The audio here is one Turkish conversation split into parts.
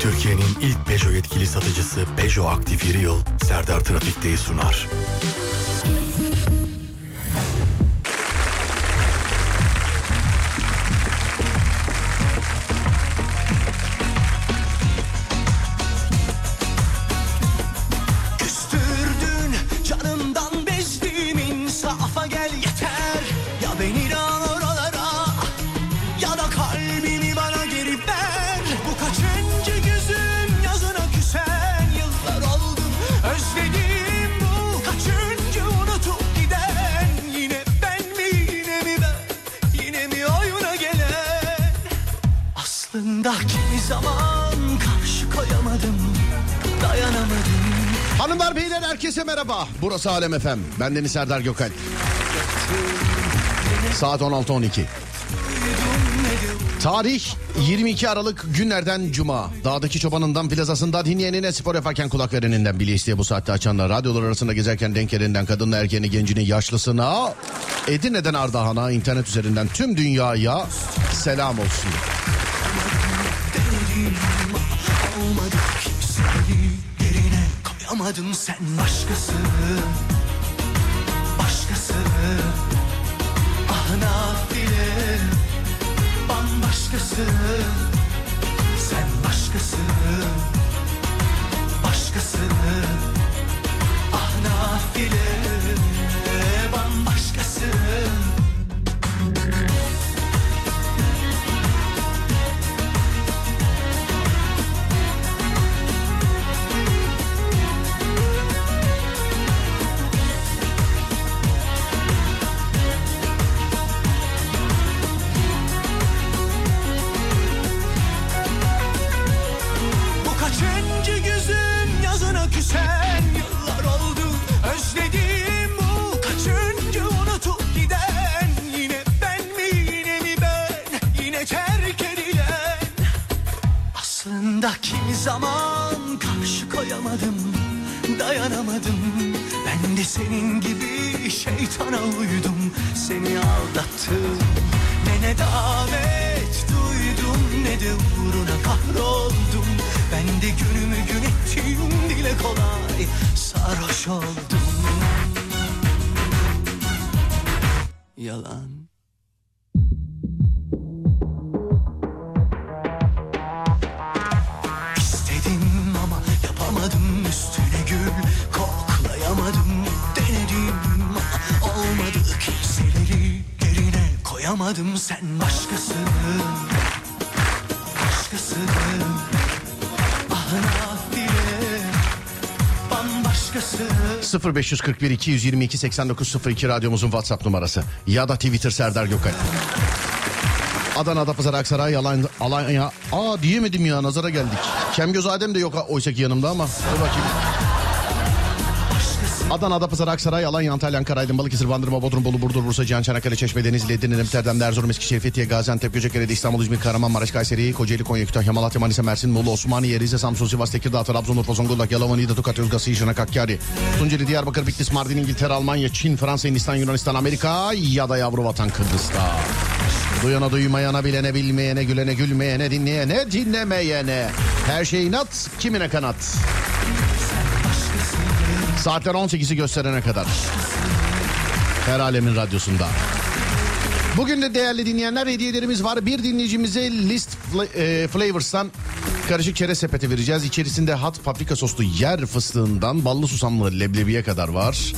Türkiye'nin ilk Peugeot yetkili satıcısı Peugeot Aktif Yıl Serdar Trafik'teyi sunar. Hanımlar beyler herkese merhaba. Burası Alem FM. Ben Deniz Serdar Gökal. Saat 16.12. Tarih 22 Aralık günlerden Cuma. Dağdaki çobanından plazasında dinleyenine spor yaparken kulak vereninden bile isteye bu saatte açanlar. Radyolar arasında gezerken denk elinden kadınla erkeğini gencini yaşlısına. Edirne'den Ardahan'a internet üzerinden tüm dünyaya selam olsun. Koyamadım sen başkası Başkası Ah nafile Bambaşkası Sen başkası Başkası Ah Bambaşkası zaman karşı koyamadım dayanamadım. Ben de senin gibi şeytana uydum. Seni aldattım Ne ne davet duydum ne de uğruna kahroldum. Ben de günümü gün ettim dile kolay sarhoş oldum. Yalan koyamadım sen başkasın başkasın ah nafile bambaşkasın 0541 222 8902 radyomuzun WhatsApp numarası ya da Twitter Serdar Gökal. Adana, Adapazarı, Aksaray, Alanya, Alanya. Aa diyemedim ya nazara geldik. Kemgöz Adem de yok oysa ki yanımda ama. Dur bakayım. Adana, Adapazarı, Aksaray, Alanya, Antalya, Ankara, Aydın, Balıkesir, Bandırma, Bodrum, Bolu, Burdur, Bursa, Cihan, Çanakkale, Çeşme, Denizli, Edirne, Amsterdam, Erzurum, Eskişehir, Fethiye, Gaziantep, Göcekere, İstanbul, İzmir, Kahramanmaraş, Kayseri, Kocaeli, Konya, Kütahya, Malatya, Manisa, Mersin, Muğla, Osmaniye, Rize, Samsun, Sivas, Tekirdağ, Trabzon, Urfa, Zonguldak, Yalova, Niğde, Tokat, Yozgat, Sişinak, Hakkari, Tunceli, Diyarbakır, Bitlis, Mardin, İngiltere, Almanya, Çin, Fransa, Hindistan, Yunanistan, Amerika ya da yavru vatan Kıbrıs'ta. Duyana duymayana bilene bilmeyene gülene gülmeyene dinleyene dinlemeyene. Her şey inat kimine kanat. Saatler 18'i gösterene kadar. Her alemin radyosunda. Bugün de değerli dinleyenler hediyelerimiz var. Bir dinleyicimize List e, Flavors'tan karışık çerez sepeti vereceğiz. İçerisinde hat paprika soslu yer fıstığından ballı susamlı leblebiye kadar var.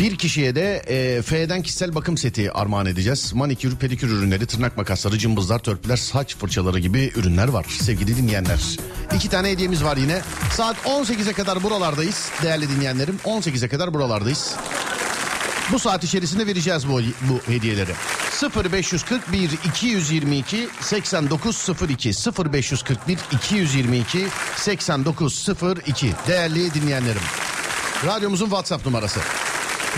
Bir kişiye de e, F'den kişisel bakım seti armağan edeceğiz. Manikür, pedikür ürünleri, tırnak makasları, cımbızlar, törpüler, saç fırçaları gibi ürünler var sevgili dinleyenler. İki tane hediyemiz var yine. Saat 18'e kadar buralardayız değerli dinleyenlerim. 18'e kadar buralardayız. Bu saat içerisinde vereceğiz bu, bu hediyeleri. 0541 222 8902 0541 222 8902 değerli dinleyenlerim. Radyomuzun WhatsApp numarası.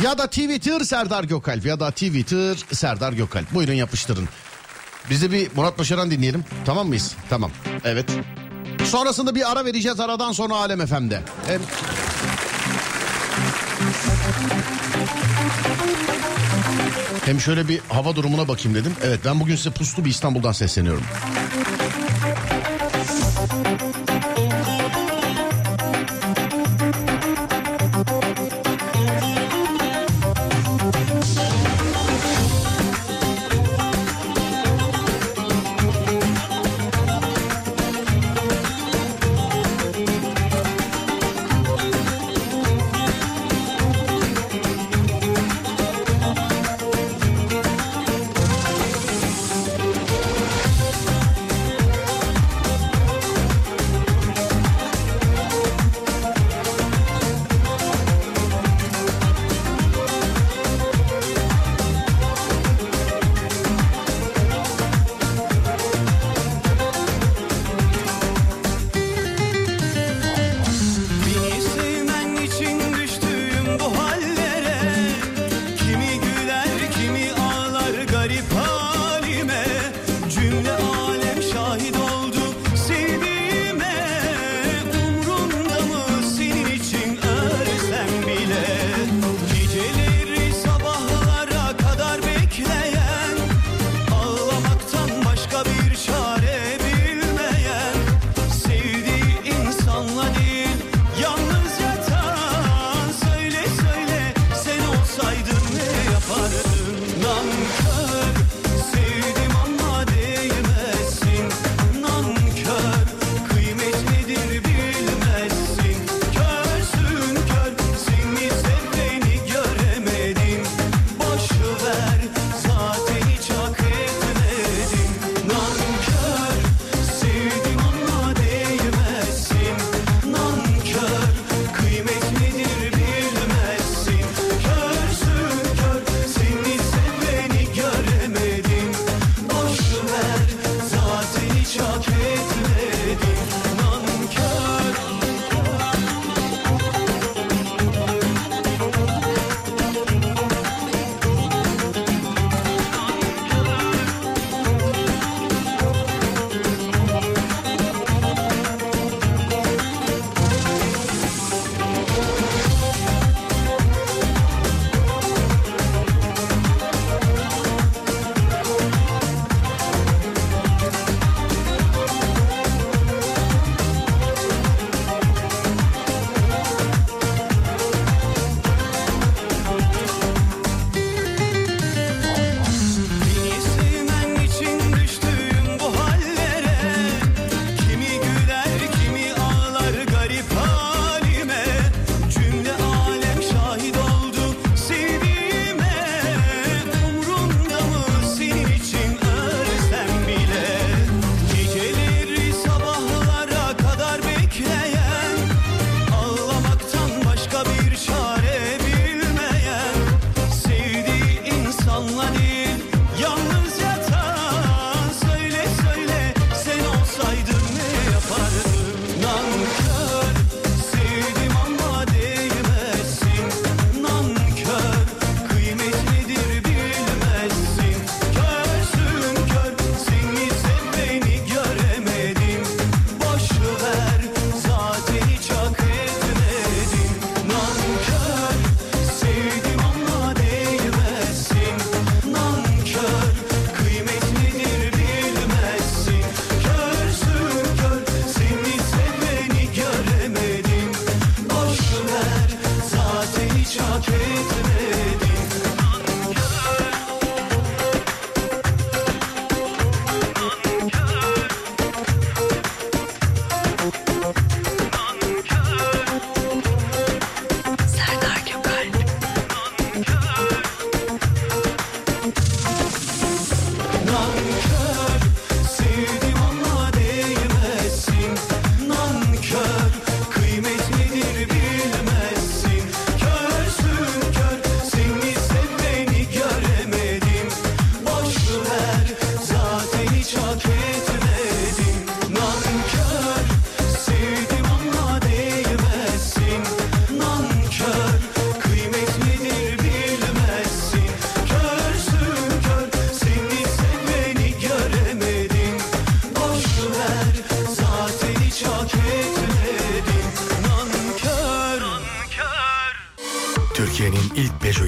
Ya da Twitter Serdar Gökalp ya da Twitter Serdar Gökalp. Buyurun yapıştırın. Biz de bir Murat Başaran dinleyelim. Tamam mıyız? Tamam. Evet. Sonrasında bir ara vereceğiz aradan sonra Alem FM'de. Hem... Hem şöyle bir hava durumuna bakayım dedim. Evet ben bugün size puslu bir İstanbul'dan sesleniyorum.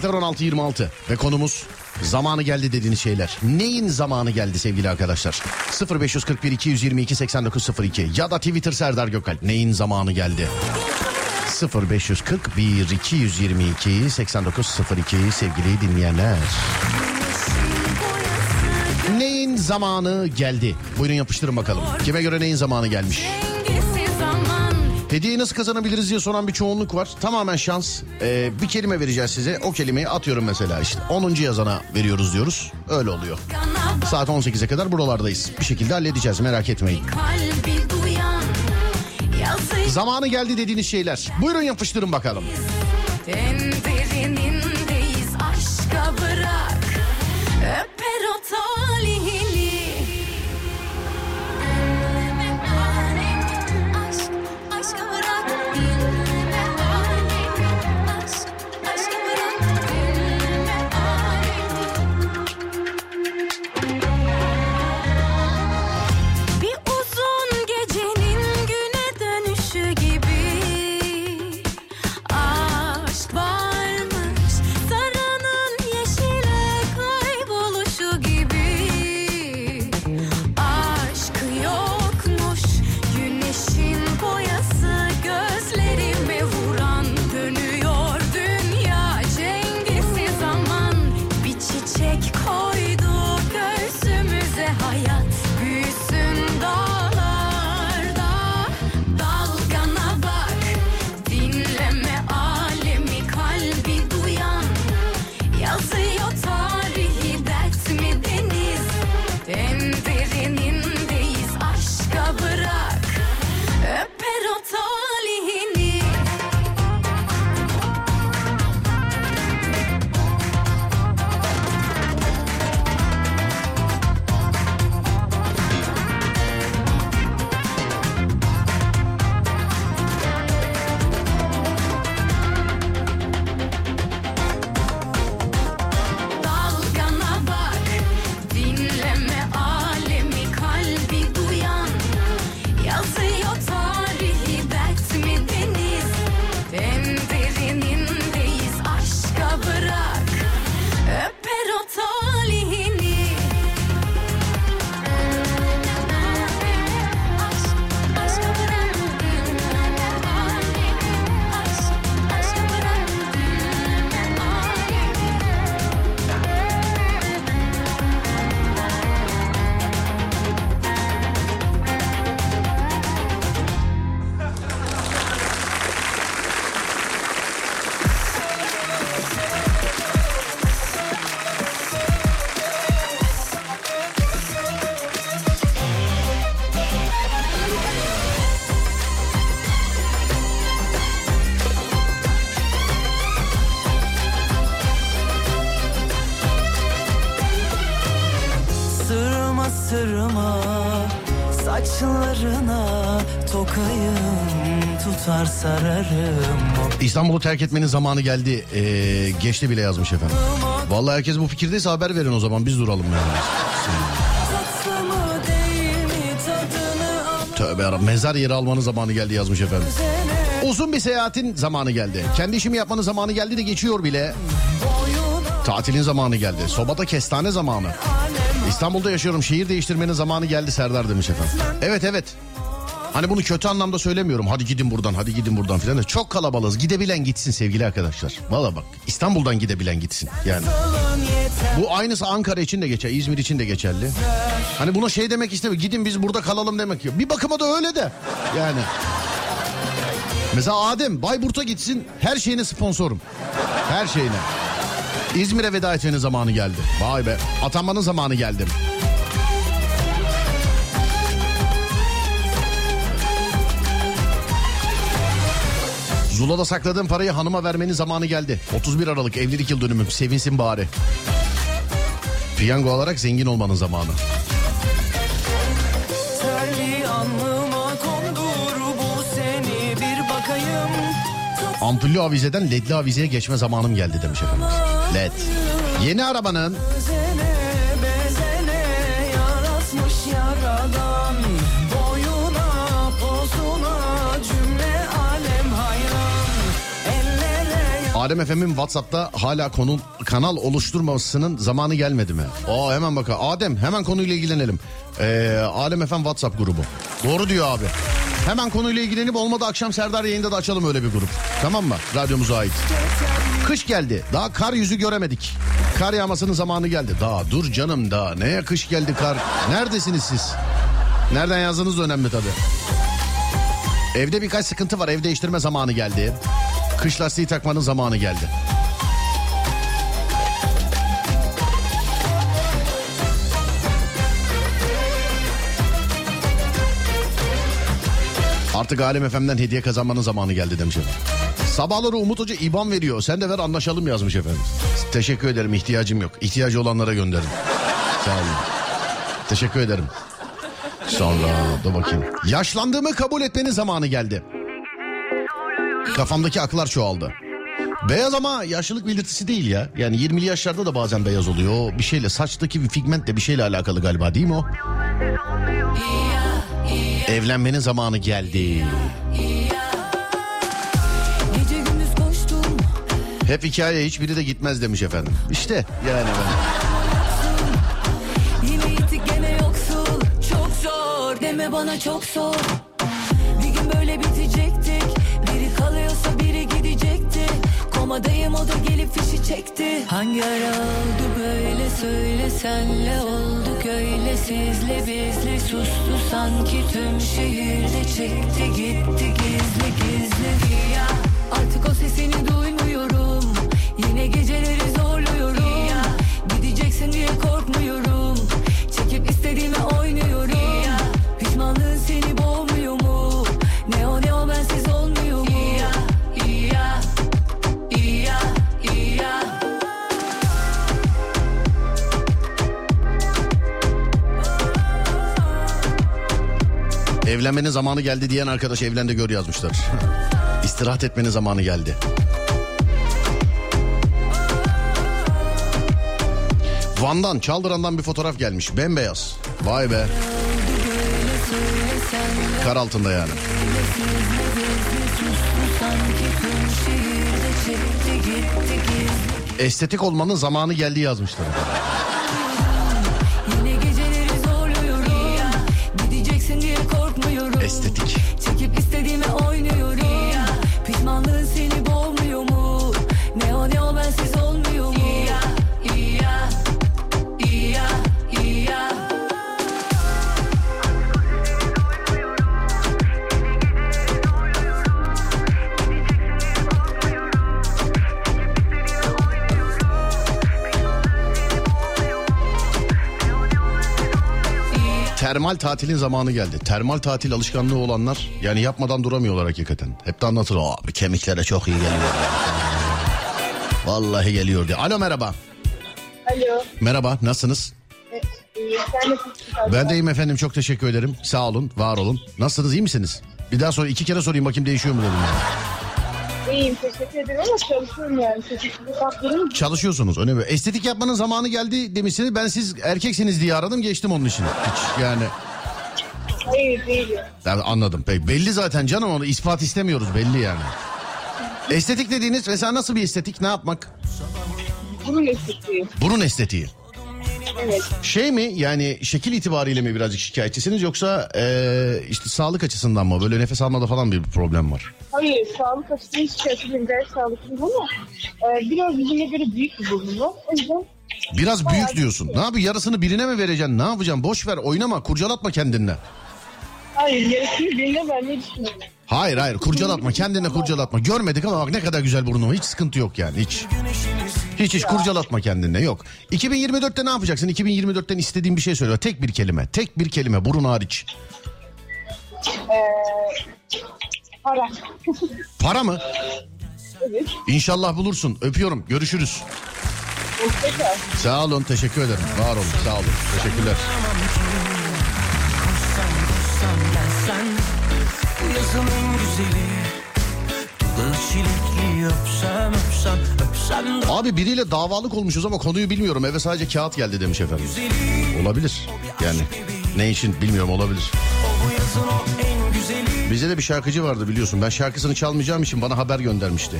Saatler 16.26 ve konumuz zamanı geldi dediğiniz şeyler. Neyin zamanı geldi sevgili arkadaşlar? 0541 222 8902 ya da Twitter Serdar Gökalp. Neyin zamanı geldi? 0541 222 8902 sevgili dinleyenler. Neyin zamanı geldi? Buyurun yapıştırın bakalım. Kime göre neyin zamanı gelmiş? Zaman Hediyeyi nasıl kazanabiliriz diye soran bir çoğunluk var. Tamamen şans. Ee, bir kelime vereceğiz size. O kelimeyi atıyorum mesela işte. 10. yazana veriyoruz diyoruz. Öyle oluyor. Saat 18'e kadar buralardayız. Bir şekilde halledeceğiz merak etmeyin. Zamanı geldi dediğiniz şeyler. Buyurun yapıştırın bakalım. en saçlarına tokayım tutar sararım İstanbul'u terk etmenin zamanı geldi. Ee, geçti bile yazmış efendim. Vallahi herkes bu fikirdeyse haber verin o zaman biz duralım yani. Tövbe yarabbim mezar yeri almanın zamanı geldi yazmış efendim. Uzun bir seyahatin zamanı geldi. Kendi işimi yapmanın zamanı geldi de geçiyor bile. Tatilin zamanı geldi. Sobada kestane zamanı. İstanbul'da yaşıyorum. Şehir değiştirmenin zamanı geldi Serdar demiş efendim. Evet evet. Hani bunu kötü anlamda söylemiyorum. Hadi gidin buradan, hadi gidin buradan filan. Çok kalabalığız. Gidebilen gitsin sevgili arkadaşlar. Valla bak İstanbul'dan gidebilen gitsin. Yani bu aynısı Ankara için de geçer, İzmir için de geçerli. Hani buna şey demek istemiyorum. Gidin biz burada kalalım demek yok. Bir bakıma da öyle de. Yani. Mesela Adem Bayburt'a gitsin her şeyine sponsorum. Her şeyine. İzmir'e veda etmenin zamanı geldi. Vay be atanmanın zamanı geldi. Zula'da sakladığım parayı hanıma vermenin zamanı geldi. 31 Aralık evlilik yıl dönümüm. Sevinsin bari. Piyango alarak zengin olmanın zamanı. Terli alnıma Ampullü avizeden ledli avizeye geçme zamanım geldi demiş efendim. Led. Yeni arabanın Adem Efem'in WhatsApp'ta hala konu kanal oluşturmasının zamanı gelmedi mi? Aa hemen bakın. Adem hemen konuyla ilgilenelim. Ee, Adem Efem WhatsApp grubu. Doğru diyor abi. Hemen konuyla ilgilenip olmadı akşam Serdar yayında da açalım öyle bir grup. Tamam mı? Radyomuza ait. Kış geldi. Daha kar yüzü göremedik. Kar yağmasının zamanı geldi. Daha dur canım daha. Neye kış geldi kar? Neredesiniz siz? Nereden yazdığınız önemli tabii. Evde birkaç sıkıntı var. Ev değiştirme zamanı geldi. Kış lastiği takmanın zamanı geldi. Artık Alem FM'den hediye kazanmanın zamanı geldi demiş. Sabahları Umut Hoca IBAN veriyor. Sen de ver anlaşalım yazmış efendim. Teşekkür ederim ihtiyacım yok. İhtiyacı olanlara gönderin. Sağ olun. Teşekkür ederim. Sonra dur bakayım. Yaşlandığımı kabul etmenin zamanı geldi. Kafamdaki aklar çoğaldı. Beyaz ama yaşlılık belirtisi değil ya. Yani 20'li yaşlarda da bazen beyaz oluyor. Bir şeyle saçtaki bir pigmentle bir şeyle alakalı galiba değil mi o? Evlenmenin zamanı geldi. Hep hikaye hiçbiri de gitmez demiş efendim. İşte yani ben. Yine yitik gene yoksul. Çok zor deme bana çok zor. Komadayım o da gelip fişi çekti. Hangi ara oldu böyle söyle senle. Olduk öyle sizle bizle sustu sanki. Tüm şehirde çekti gitti gizli gizli. Ya artık o sesini duymuyorum. Yine geceleri zorluyorum. Ya gideceksin diye korkmuyorum. Çekip istediğimi oynuyorum. Ya pişmanlığın seni boğmuyor Evlenmenin zamanı geldi diyen arkadaş evlendi gör yazmışlar. İstirahat etmenin zamanı geldi. Van'dan, Çaldıran'dan bir fotoğraf gelmiş. Bembeyaz. Vay be. Kar altında yani. Estetik olmanın zamanı geldi yazmışlar. Termal tatilin zamanı geldi. Termal tatil alışkanlığı olanlar yani yapmadan duramıyorlar hakikaten. Hep de anlatır abi kemiklere çok iyi geliyor. Vallahi geliyor diye. Alo merhaba. Alo. Merhaba nasılsınız? Sen nasılsın? Ben deyim efendim çok teşekkür ederim. Sağ olun var olun. Nasılsınız iyi misiniz? Bir daha sonra iki kere sorayım bakayım değişiyor mu dedim. Yani. İyiyim. Teşekkür ederim ama çalışıyorum yani. Ederim. Çalışıyorsunuz önemli. Estetik yapmanın zamanı geldi demişsiniz. Ben siz erkeksiniz diye aradım geçtim onun için. Hiç yani Hayır değilim. ben anladım. Peki, belli zaten canım onu ispat istemiyoruz belli yani. Estetik dediğiniz mesela nasıl bir estetik ne yapmak? Bunun estetiği. Burun estetiği. Evet. Şey mi yani şekil itibariyle mi birazcık şikayetçisiniz yoksa eee, işte sağlık açısından mı böyle nefes almada falan bir problem var? Hayır. Sağlık açısından yapayım. Gayet sağlıklıyım ama e, biraz yüzüme göre büyük bir burnum. O yüzden Biraz büyük diyorsun. Ne yapayım yarısını birine mi vereceksin? Ne yapacaksın? Boş ver oynama kurcalatma kendinle. hayır. Yarısını birine vermeyi düşünüyorum. Hayır hayır kurcalatma kendine kurcalatma. Görmedik ama bak ne kadar güzel burnum hiç sıkıntı yok yani hiç. Hiç hiç kurcalatma kendine yok. 2024'te ne yapacaksın? 2024'ten istediğin bir şey söyle. Tek bir kelime. Tek bir kelime burun hariç. E, Para. Para mı? evet. İnşallah bulursun. Öpüyorum. Görüşürüz. Sağ olun. Teşekkür ederim. Var olun. Sağ olun. Teşekkürler. Yazın en güzeli öpsem öpsem öpsem Abi biriyle davalık olmuşuz ama konuyu bilmiyorum. Eve sadece kağıt geldi demiş efendim. Olabilir. Yani ne için bilmiyorum olabilir. Güzeli Bize de bir şarkıcı vardı biliyorsun. Ben şarkısını çalmayacağım için bana haber göndermişti.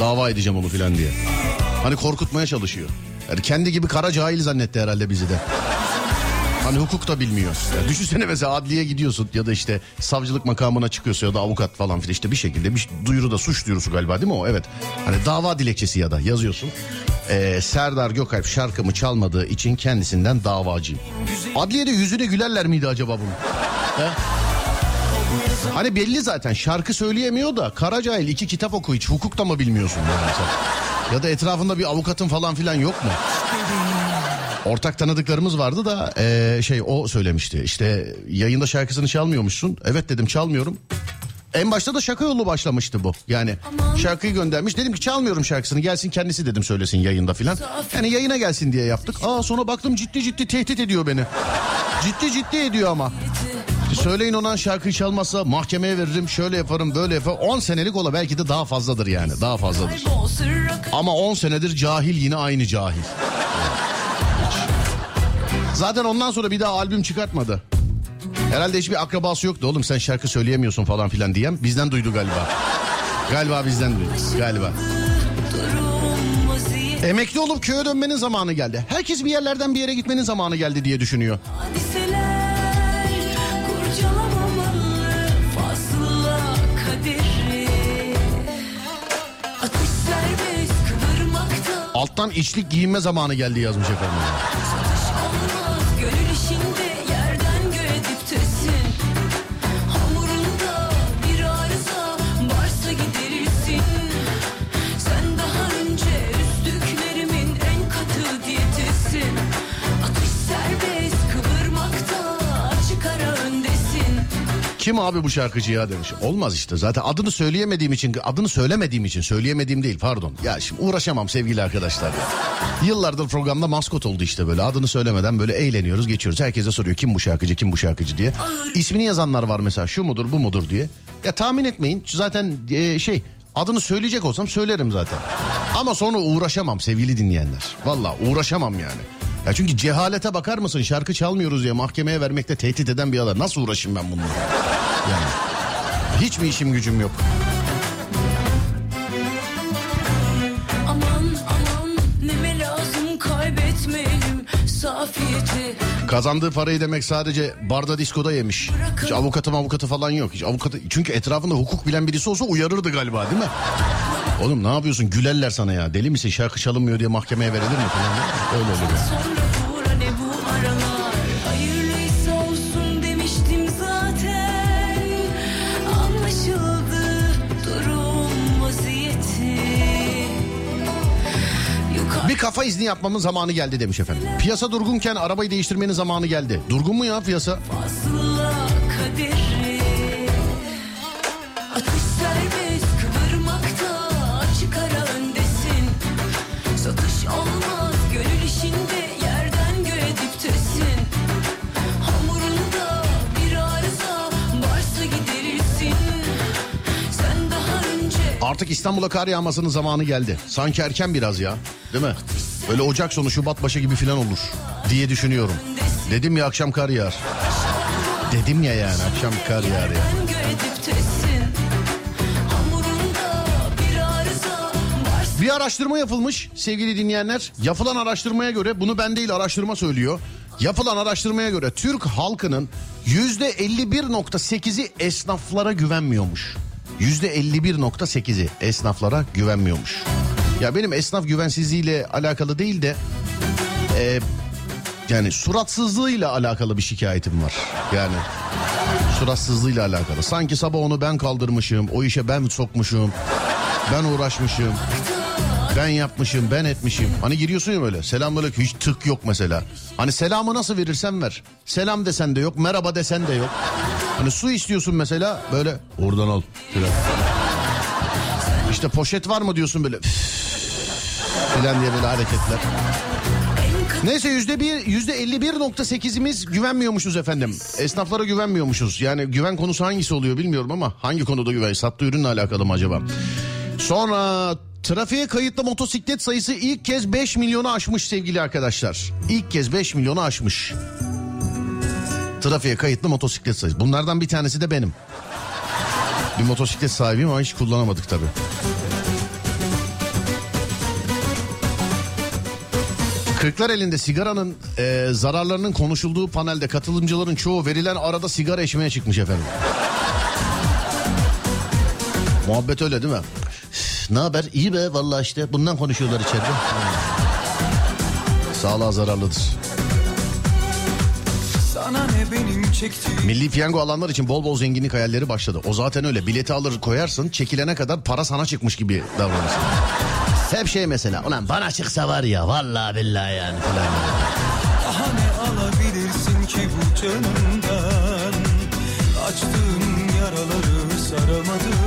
Dava edeceğim onu filan diye. Hani korkutmaya çalışıyor. Yani kendi gibi kara cahil zannetti herhalde bizi de. Hani hukuk da bilmiyor. Ya düşünsene mesela adliye gidiyorsun ya da işte savcılık makamına çıkıyorsun ya da avukat falan filan işte bir şekilde bir duyuruda suç duyurusu galiba değil mi o? Evet. Hani dava dilekçesi ya da yazıyorsun. Ee, Serdar Gökalp şarkımı çalmadığı için kendisinden davacıyım. Adliyede yüzüne gülerler miydi acaba bunu? He? Hani belli zaten şarkı söyleyemiyor da Karacahil iki kitap oku hiç hukuk da mı bilmiyorsun yani sen? Ya da etrafında bir avukatın falan filan yok mu? Ortak tanıdıklarımız vardı da eee, şey o söylemişti. İşte yayında şarkısını çalmıyormuşsun. Evet dedim çalmıyorum. En başta da şaka yolu başlamıştı bu. Yani şarkıyı göndermiş. Dedim ki çalmıyorum şarkısını gelsin kendisi dedim söylesin yayında filan. Yani yayına gelsin diye yaptık. Aa sonra baktım ciddi ciddi tehdit ediyor beni. Ciddi ciddi ediyor ama. Söyleyin ona şarkıyı çalmazsa mahkemeye veririm şöyle yaparım böyle yaparım. 10 senelik ola belki de daha fazladır yani daha fazladır. Ama 10 senedir cahil yine aynı cahil. Zaten ondan sonra bir daha albüm çıkartmadı. Herhalde hiçbir akrabası yoktu oğlum sen şarkı söyleyemiyorsun falan filan diyen bizden duydu galiba. Galiba bizden duydu galiba. Emekli olup köye dönmenin zamanı geldi. Herkes bir yerlerden bir yere gitmenin zamanı geldi diye düşünüyor. hadiseler Alttan içlik giyinme zamanı geldi yazmış efendim. Kim abi bu şarkıcı ya demiş. Olmaz işte zaten adını söyleyemediğim için adını söylemediğim için söyleyemediğim değil pardon. Ya şimdi uğraşamam sevgili arkadaşlar. ya. Yıllardır programda maskot oldu işte böyle adını söylemeden böyle eğleniyoruz geçiyoruz. Herkese soruyor kim bu şarkıcı kim bu şarkıcı diye. İsmini yazanlar var mesela şu mudur bu mudur diye. Ya tahmin etmeyin zaten e, şey adını söyleyecek olsam söylerim zaten. Ama sonra uğraşamam sevgili dinleyenler. Valla uğraşamam yani. Ya çünkü cehalete bakar mısın şarkı çalmıyoruz diye mahkemeye vermekte tehdit eden bir adam. Nasıl uğraşayım ben bununla? Yani. Hiç mi işim gücüm yok? Kazandığı parayı demek sadece barda diskoda yemiş. Hiç avukatı avukatı falan yok. Hiç avukatı çünkü etrafında hukuk bilen birisi olsa uyarırdı galiba değil mi? Oğlum ne yapıyorsun? Gülerler sana ya. Deli misin? Şarkı çalınmıyor diye mahkemeye verilir mi falan? Öyle olur ya. Bir kafa izni yapmamın zamanı geldi demiş efendim. Piyasa durgunken arabayı değiştirmenin zamanı geldi. Durgun mu ya piyasa? fazla kaderi Artık İstanbul'a kar yağmasının zamanı geldi. Sanki erken biraz ya. Değil mi? Böyle Ocak sonu Şubat başı gibi falan olur diye düşünüyorum. Dedim ya akşam kar yağar. Dedim ya yani akşam kar yağar ya. bir araştırma yapılmış sevgili dinleyenler. Yapılan araştırmaya göre bunu ben değil araştırma söylüyor. Yapılan araştırmaya göre Türk halkının yüzde 51.8'i esnaflara güvenmiyormuş. Yüzde 51.8'i esnaflara güvenmiyormuş. Ya benim esnaf güvensizliğiyle alakalı değil de e, yani suratsızlığıyla alakalı bir şikayetim var. Yani suratsızlığıyla alakalı. Sanki sabah onu ben kaldırmışım, o işe ben sokmuşum, ben uğraşmışım. Ben yapmışım, ben etmişim. Hani giriyorsun ya böyle. Selam böyle hiç tık yok mesela. Hani selamı nasıl verirsen ver. Selam desen de yok, merhaba desen de yok. Hani su istiyorsun mesela böyle oradan al. Filan. İşte poşet var mı diyorsun böyle filan diye böyle hareketler. Neyse yüzde bir, yüzde 51.8'imiz güvenmiyormuşuz efendim. Esnaflara güvenmiyormuşuz. Yani güven konusu hangisi oluyor bilmiyorum ama hangi konuda güven? Sattığı ürünle alakalı mı acaba? Sonra trafiğe kayıtlı motosiklet sayısı ilk kez 5 milyonu aşmış sevgili arkadaşlar. İlk kez 5 milyonu aşmış. Trafiğe kayıtlı motosiklet sayısı. Bunlardan bir tanesi de benim. Bir motosiklet sahibiyim ama hiç kullanamadık tabii. Kırklar elinde sigaranın e, zararlarının konuşulduğu panelde katılımcıların çoğu verilen arada sigara içmeye çıkmış efendim. Muhabbet öyle değil mi? Ne haber? İyi be vallahi işte bundan konuşuyorlar içeride. Sağlığa zararlıdır. Milli piyango alanlar için bol bol zenginlik hayalleri başladı. O zaten öyle. Bileti alır koyarsın çekilene kadar para sana çıkmış gibi davranırsın. Hep şey mesela ulan bana çıksa var ya vallahi billahi yani falan. Daha ne alabilirsin ki bu canımdan Açtığın yaraları saramadım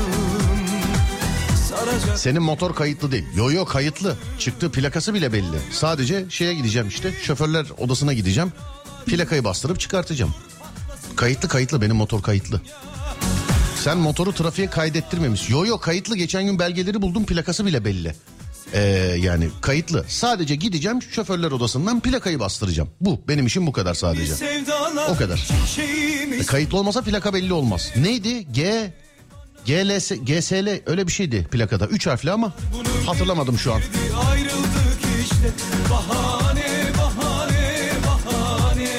Senin motor kayıtlı değil. Yo yo kayıtlı. Çıktığı plakası bile belli. Sadece şeye gideceğim işte şoförler odasına gideceğim. Plakayı bastırıp çıkartacağım. Kayıtlı kayıtlı benim motor kayıtlı. Sen motoru trafiğe kaydettirmemiş. Yo yo kayıtlı geçen gün belgeleri buldum plakası bile belli. Ee, yani kayıtlı. Sadece gideceğim şoförler odasından plakayı bastıracağım. Bu benim işim bu kadar sadece. O kadar. E, kayıtlı olmasa plaka belli olmaz. Neydi? G GLS, GSL öyle bir şeydi plakada. Üç harfli ama hatırlamadım şu an. ayrıldık işte Bahane bahane bahane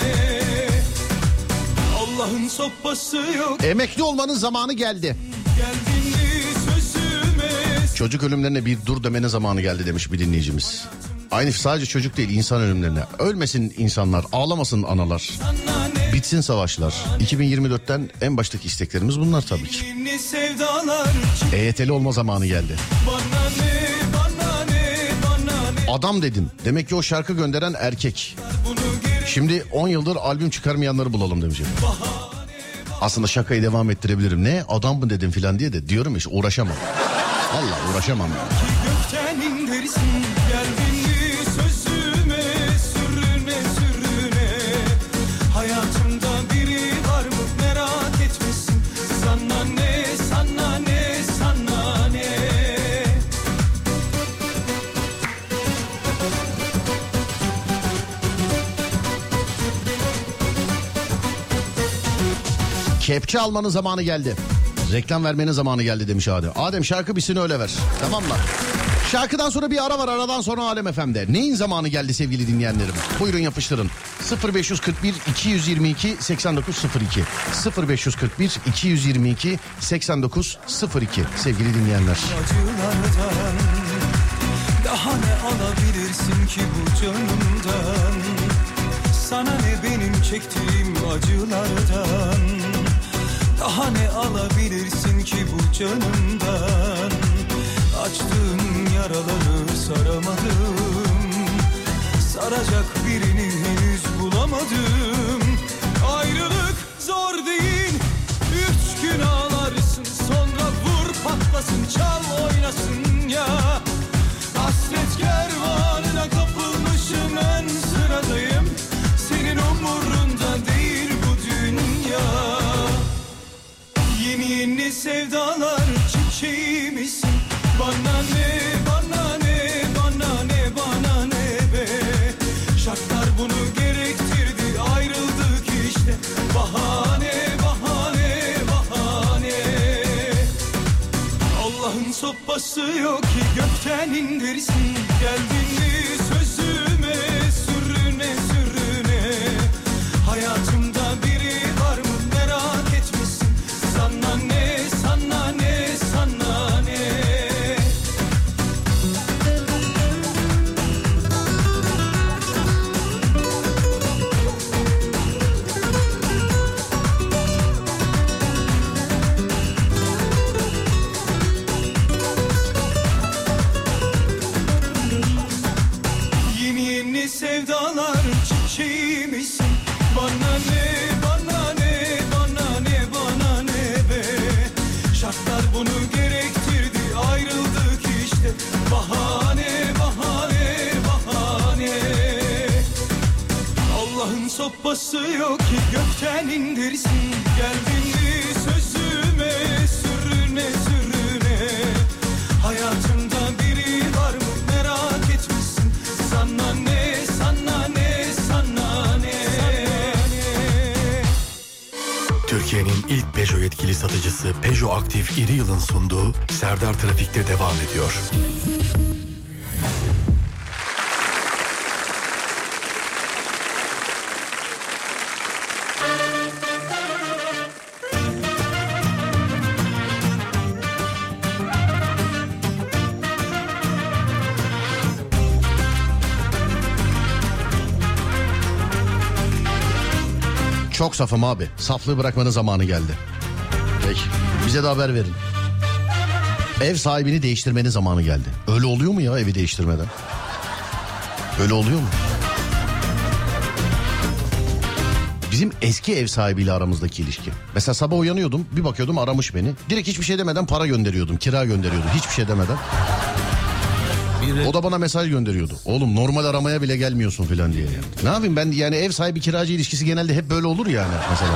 Allah'ın sopası yok Emekli olmanın zamanı geldi. Geldin Çocuk ölümlerine bir dur demenin zamanı geldi demiş bir dinleyicimiz. Aynı sadece çocuk değil insan ölümlerine. Ölmesin insanlar, ağlamasın analar. Bitsin savaşlar. 2024'ten en baştaki isteklerimiz bunlar tabii ki. EYT'li olma zamanı geldi. Adam dedin. Demek ki o şarkı gönderen erkek. Şimdi 10 yıldır albüm çıkarmayanları bulalım demiş. Aslında şakayı devam ettirebilirim. Ne adam mı dedim filan diye de diyorum işte uğraşamam. Vallahi uğraşamam. ya. Kepçe almanın zamanı geldi. Reklam vermenin zamanı geldi demiş Adem. Adem şarkı bitsin öyle ver. Tamam mı? Şarkıdan sonra bir ara var aradan sonra Alem FM'de. Neyin zamanı geldi sevgili dinleyenlerim? Buyurun yapıştırın. 0541 222 8902 0541 222 8902 sevgili dinleyenler. Daha ne alabilirsin ki bu canımdan Sana ne benim çektiğim acılardan Daha ne alabilirsin ki bu canımdan. Açtığın yaraları saramadım. Saracak birini henüz bulamadım. Ayrılık zor değil. Üç gün ağlarsın sonra vur patlasın çal oynasın ya. Hasret kervanına Sevdalar çiçeğimizsin Bana ne bana ne bana ne bana ne be? Şartlar bunu gerektirdi ayrıldık işte. Bahane bahane bahane. Allah'ın sopası yok ki gökten indirsin. Geldin mi sözüme sürüne sürüne? Hayatımda basıyor ki gökten indirsin? Geldin mi sözüme sürüne sürüne? Hayatımda biri var mı? Merak etmişsin. Sana ne sana ne sana ne? Türkiye'nin ilk Peugeot yetkili satıcısı Peugeot Aktif İri Yıl'ın sunduğu Serdar Trafik'te devam ediyor. Çok safım abi. Saflığı bırakmanın zamanı geldi. Peki. Bize de haber verin. Ev sahibini değiştirmenin zamanı geldi. Öyle oluyor mu ya evi değiştirmeden? Öyle oluyor mu? Bizim eski ev sahibiyle aramızdaki ilişki. Mesela sabah uyanıyordum bir bakıyordum aramış beni. Direkt hiçbir şey demeden para gönderiyordum. Kira gönderiyordum hiçbir şey demeden. O da bana mesaj gönderiyordu. Oğlum normal aramaya bile gelmiyorsun falan diye. Yani. Ne yapayım ben yani ev sahibi kiracı ilişkisi genelde hep böyle olur yani mesela.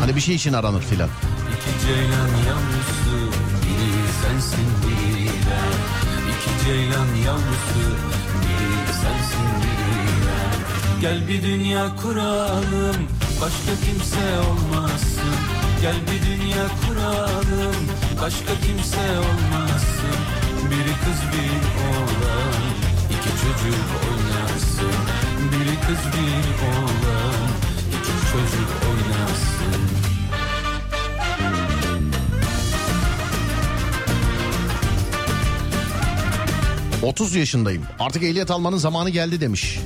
Hani bir şey için aranır filan. İki ceylan yavrusu biri sensin biri ben İki ceylan yavrusu biri sensin biri ben Gel bir dünya kuralım başka kimse olmasın Gel bir dünya kuralım başka kimse olmasın Biri kız bir oğlan iki çocuk oynasın Biri kız bir oğlan iki çocuk oynasın 30 yaşındayım. Artık ehliyet almanın zamanı geldi demiş.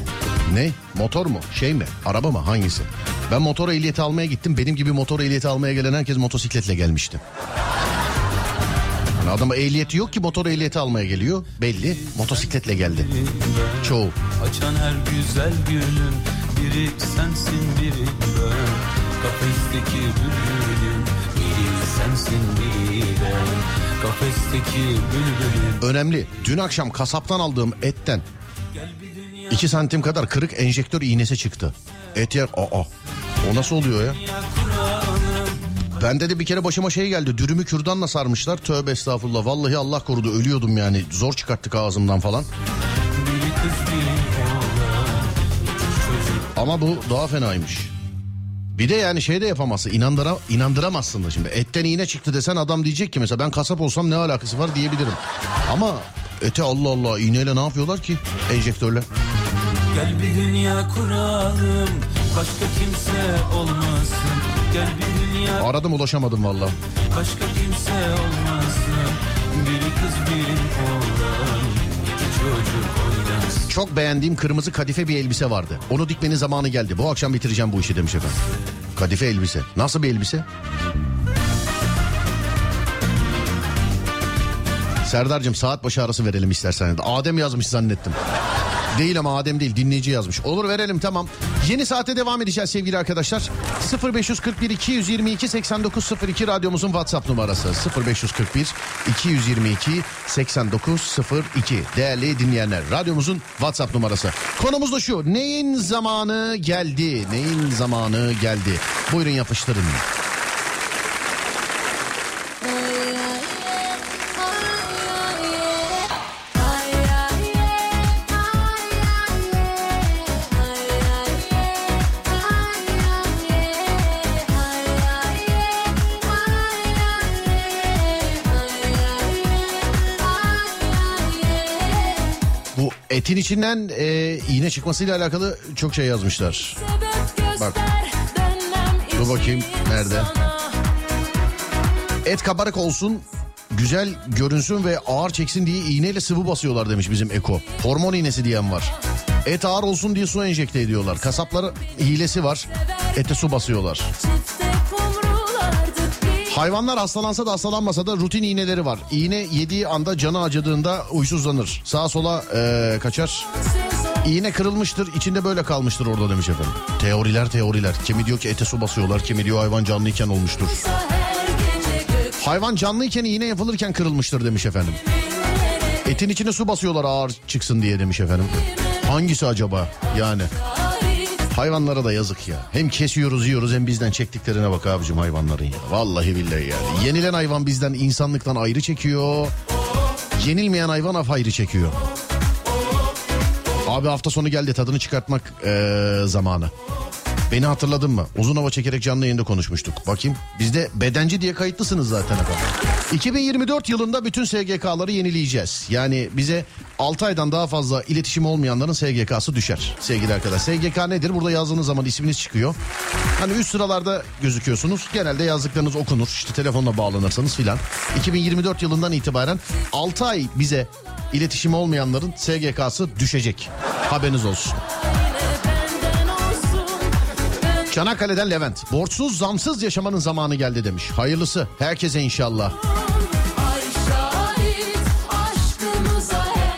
Ne? Motor mu? Şey mi? Araba mı? Hangisi? Ben motor ehliyeti almaya gittim. Benim gibi motor ehliyeti almaya gelen herkes motosikletle gelmişti. Yani adama ehliyeti yok ki motor ehliyeti almaya geliyor. Belli. Motosikletle geldi. Çoğu. Açan her güzel gülün Biri sensin biri ben Kafesteki bülbülün Biri sensin biri ben Kafesteki bülbülün Önemli. Dün akşam kasaptan aldığım etten 2 santim kadar kırık enjektör iğnesi çıktı. Et yer... Aa. O nasıl oluyor ya? Bende de bir kere başıma şey geldi. Dürümü kürdanla sarmışlar. Tövbe estağfurullah. Vallahi Allah korudu. Ölüyordum yani. Zor çıkarttık ağzımdan falan. Ama bu daha fenaymış. Bir de yani şey de yapamazsın. Inandıra, inandıramazsın da şimdi. Etten iğne çıktı desen adam diyecek ki mesela ben kasap olsam ne alakası var diyebilirim. Ama ete Allah Allah iğneyle ne yapıyorlar ki enjektörle? Gel bir dünya kuralım Başka kimse olmasın Gel bir dünya Aradım ulaşamadım valla. başka kimse olmasın Biri kız biri oğlan Çok beğendiğim kırmızı kadife bir elbise vardı. Onu dikmenin zamanı geldi. Bu akşam bitireceğim bu işi demiş efendim. Kadife elbise. Nasıl bir elbise? Serdar'cığım saat başı arası verelim istersen. Adem yazmış zannettim. Değil ama Adem değil dinleyici yazmış. Olur verelim tamam. Yeni saate devam edeceğiz sevgili arkadaşlar. 0541 222 8902 radyomuzun WhatsApp numarası. 0541 222 8902 değerli dinleyenler. Radyomuzun WhatsApp numarası. Konumuz da şu. Neyin zamanı geldi? Neyin zamanı geldi? Buyurun yapıştırın. Etin içinden e, iğne çıkmasıyla alakalı çok şey yazmışlar. Bak. Dur bakayım, nerede? Et kabarık olsun, güzel görünsün ve ağır çeksin diye iğneyle sıvı basıyorlar demiş bizim Eko. Hormon iğnesi diyen var. Et ağır olsun diye su enjekte ediyorlar. Kasapların hilesi var. Ete su basıyorlar. Hayvanlar hastalansa da hastalanmasa da rutin iğneleri var. İğne yediği anda canı acıdığında uysuzlanır. Sağa sola eee, kaçar. İğne kırılmıştır içinde böyle kalmıştır orada demiş efendim. Teoriler teoriler. Kimi diyor ki ete su basıyorlar kimi diyor hayvan canlıyken olmuştur. Hayvan canlıyken iğne yapılırken kırılmıştır demiş efendim. Etin içine su basıyorlar ağır çıksın diye demiş efendim. Hangisi acaba yani? Hayvanlara da yazık ya. Hem kesiyoruz yiyoruz hem bizden çektiklerine bak abicim hayvanların ya. Vallahi billahi yani. Yenilen hayvan bizden insanlıktan ayrı çekiyor. Yenilmeyen hayvan af ayrı çekiyor. Abi hafta sonu geldi tadını çıkartmak eee, zamanı. Beni hatırladın mı? Uzun hava çekerek canlı yayında konuşmuştuk. Bakayım bizde bedenci diye kayıtlısınız zaten efendim. 2024 yılında bütün SGK'ları yenileyeceğiz. Yani bize 6 aydan daha fazla iletişim olmayanların SGK'sı düşer sevgili arkadaş. SGK nedir? Burada yazdığınız zaman isminiz çıkıyor. Hani üst sıralarda gözüküyorsunuz. Genelde yazdıklarınız okunur. İşte telefonla bağlanırsanız filan. 2024 yılından itibaren 6 ay bize iletişim olmayanların SGK'sı düşecek. Haberiniz olsun. Çanakkale'den Levent. Borçsuz zamsız yaşamanın zamanı geldi demiş. Hayırlısı herkese inşallah.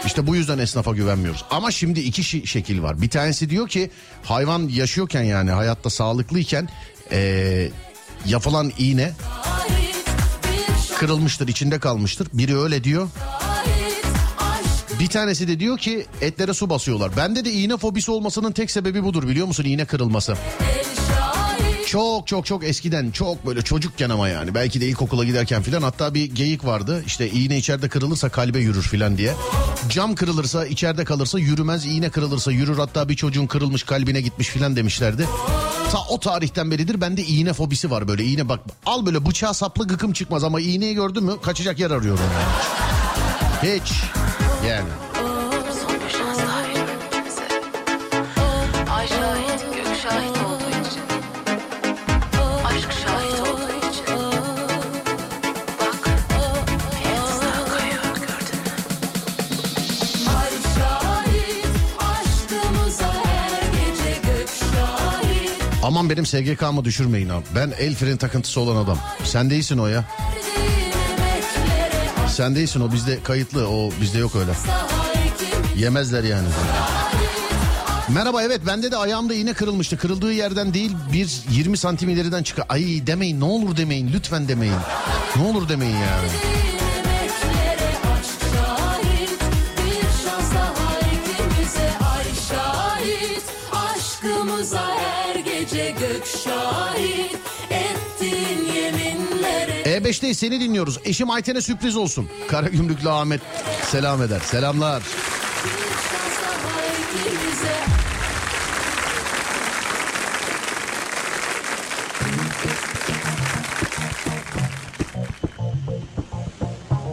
İşte bu yüzden esnafa güvenmiyoruz. Ama şimdi iki şekil var. Bir tanesi diyor ki hayvan yaşıyorken yani hayatta sağlıklıyken eee, yapılan iğne kırılmıştır içinde kalmıştır. Biri öyle diyor. Bir tanesi de diyor ki etlere su basıyorlar. Bende de iğne fobisi olmasının tek sebebi budur biliyor musun? İğne kırılması. Çok çok çok eskiden çok böyle çocukken ama yani belki de ilkokula giderken filan hatta bir geyik vardı işte iğne içeride kırılırsa kalbe yürür filan diye. Cam kırılırsa içeride kalırsa yürümez iğne kırılırsa yürür hatta bir çocuğun kırılmış kalbine gitmiş filan demişlerdi. Ta o tarihten beridir bende iğne fobisi var böyle iğne bak al böyle bıçağı saplı gıkım çıkmaz ama iğneyi gördün mü kaçacak yer arıyorum yani. Hiç yani. Aman benim SGK'mı düşürmeyin abi. Ben el freni takıntısı olan adam. Sen değilsin o ya. Sen değilsin o bizde kayıtlı o bizde yok öyle. Yemezler yani. Merhaba evet bende de ayağımda iğne kırılmıştı. Kırıldığı yerden değil bir 20 santim ileriden çıkar. Ay demeyin ne olur demeyin lütfen demeyin. Ne olur demeyin yani. E5'teyiz e seni dinliyoruz. Eşim Ayten'e sürpriz olsun. Karagümrüklü Ahmet selam eder. Selamlar.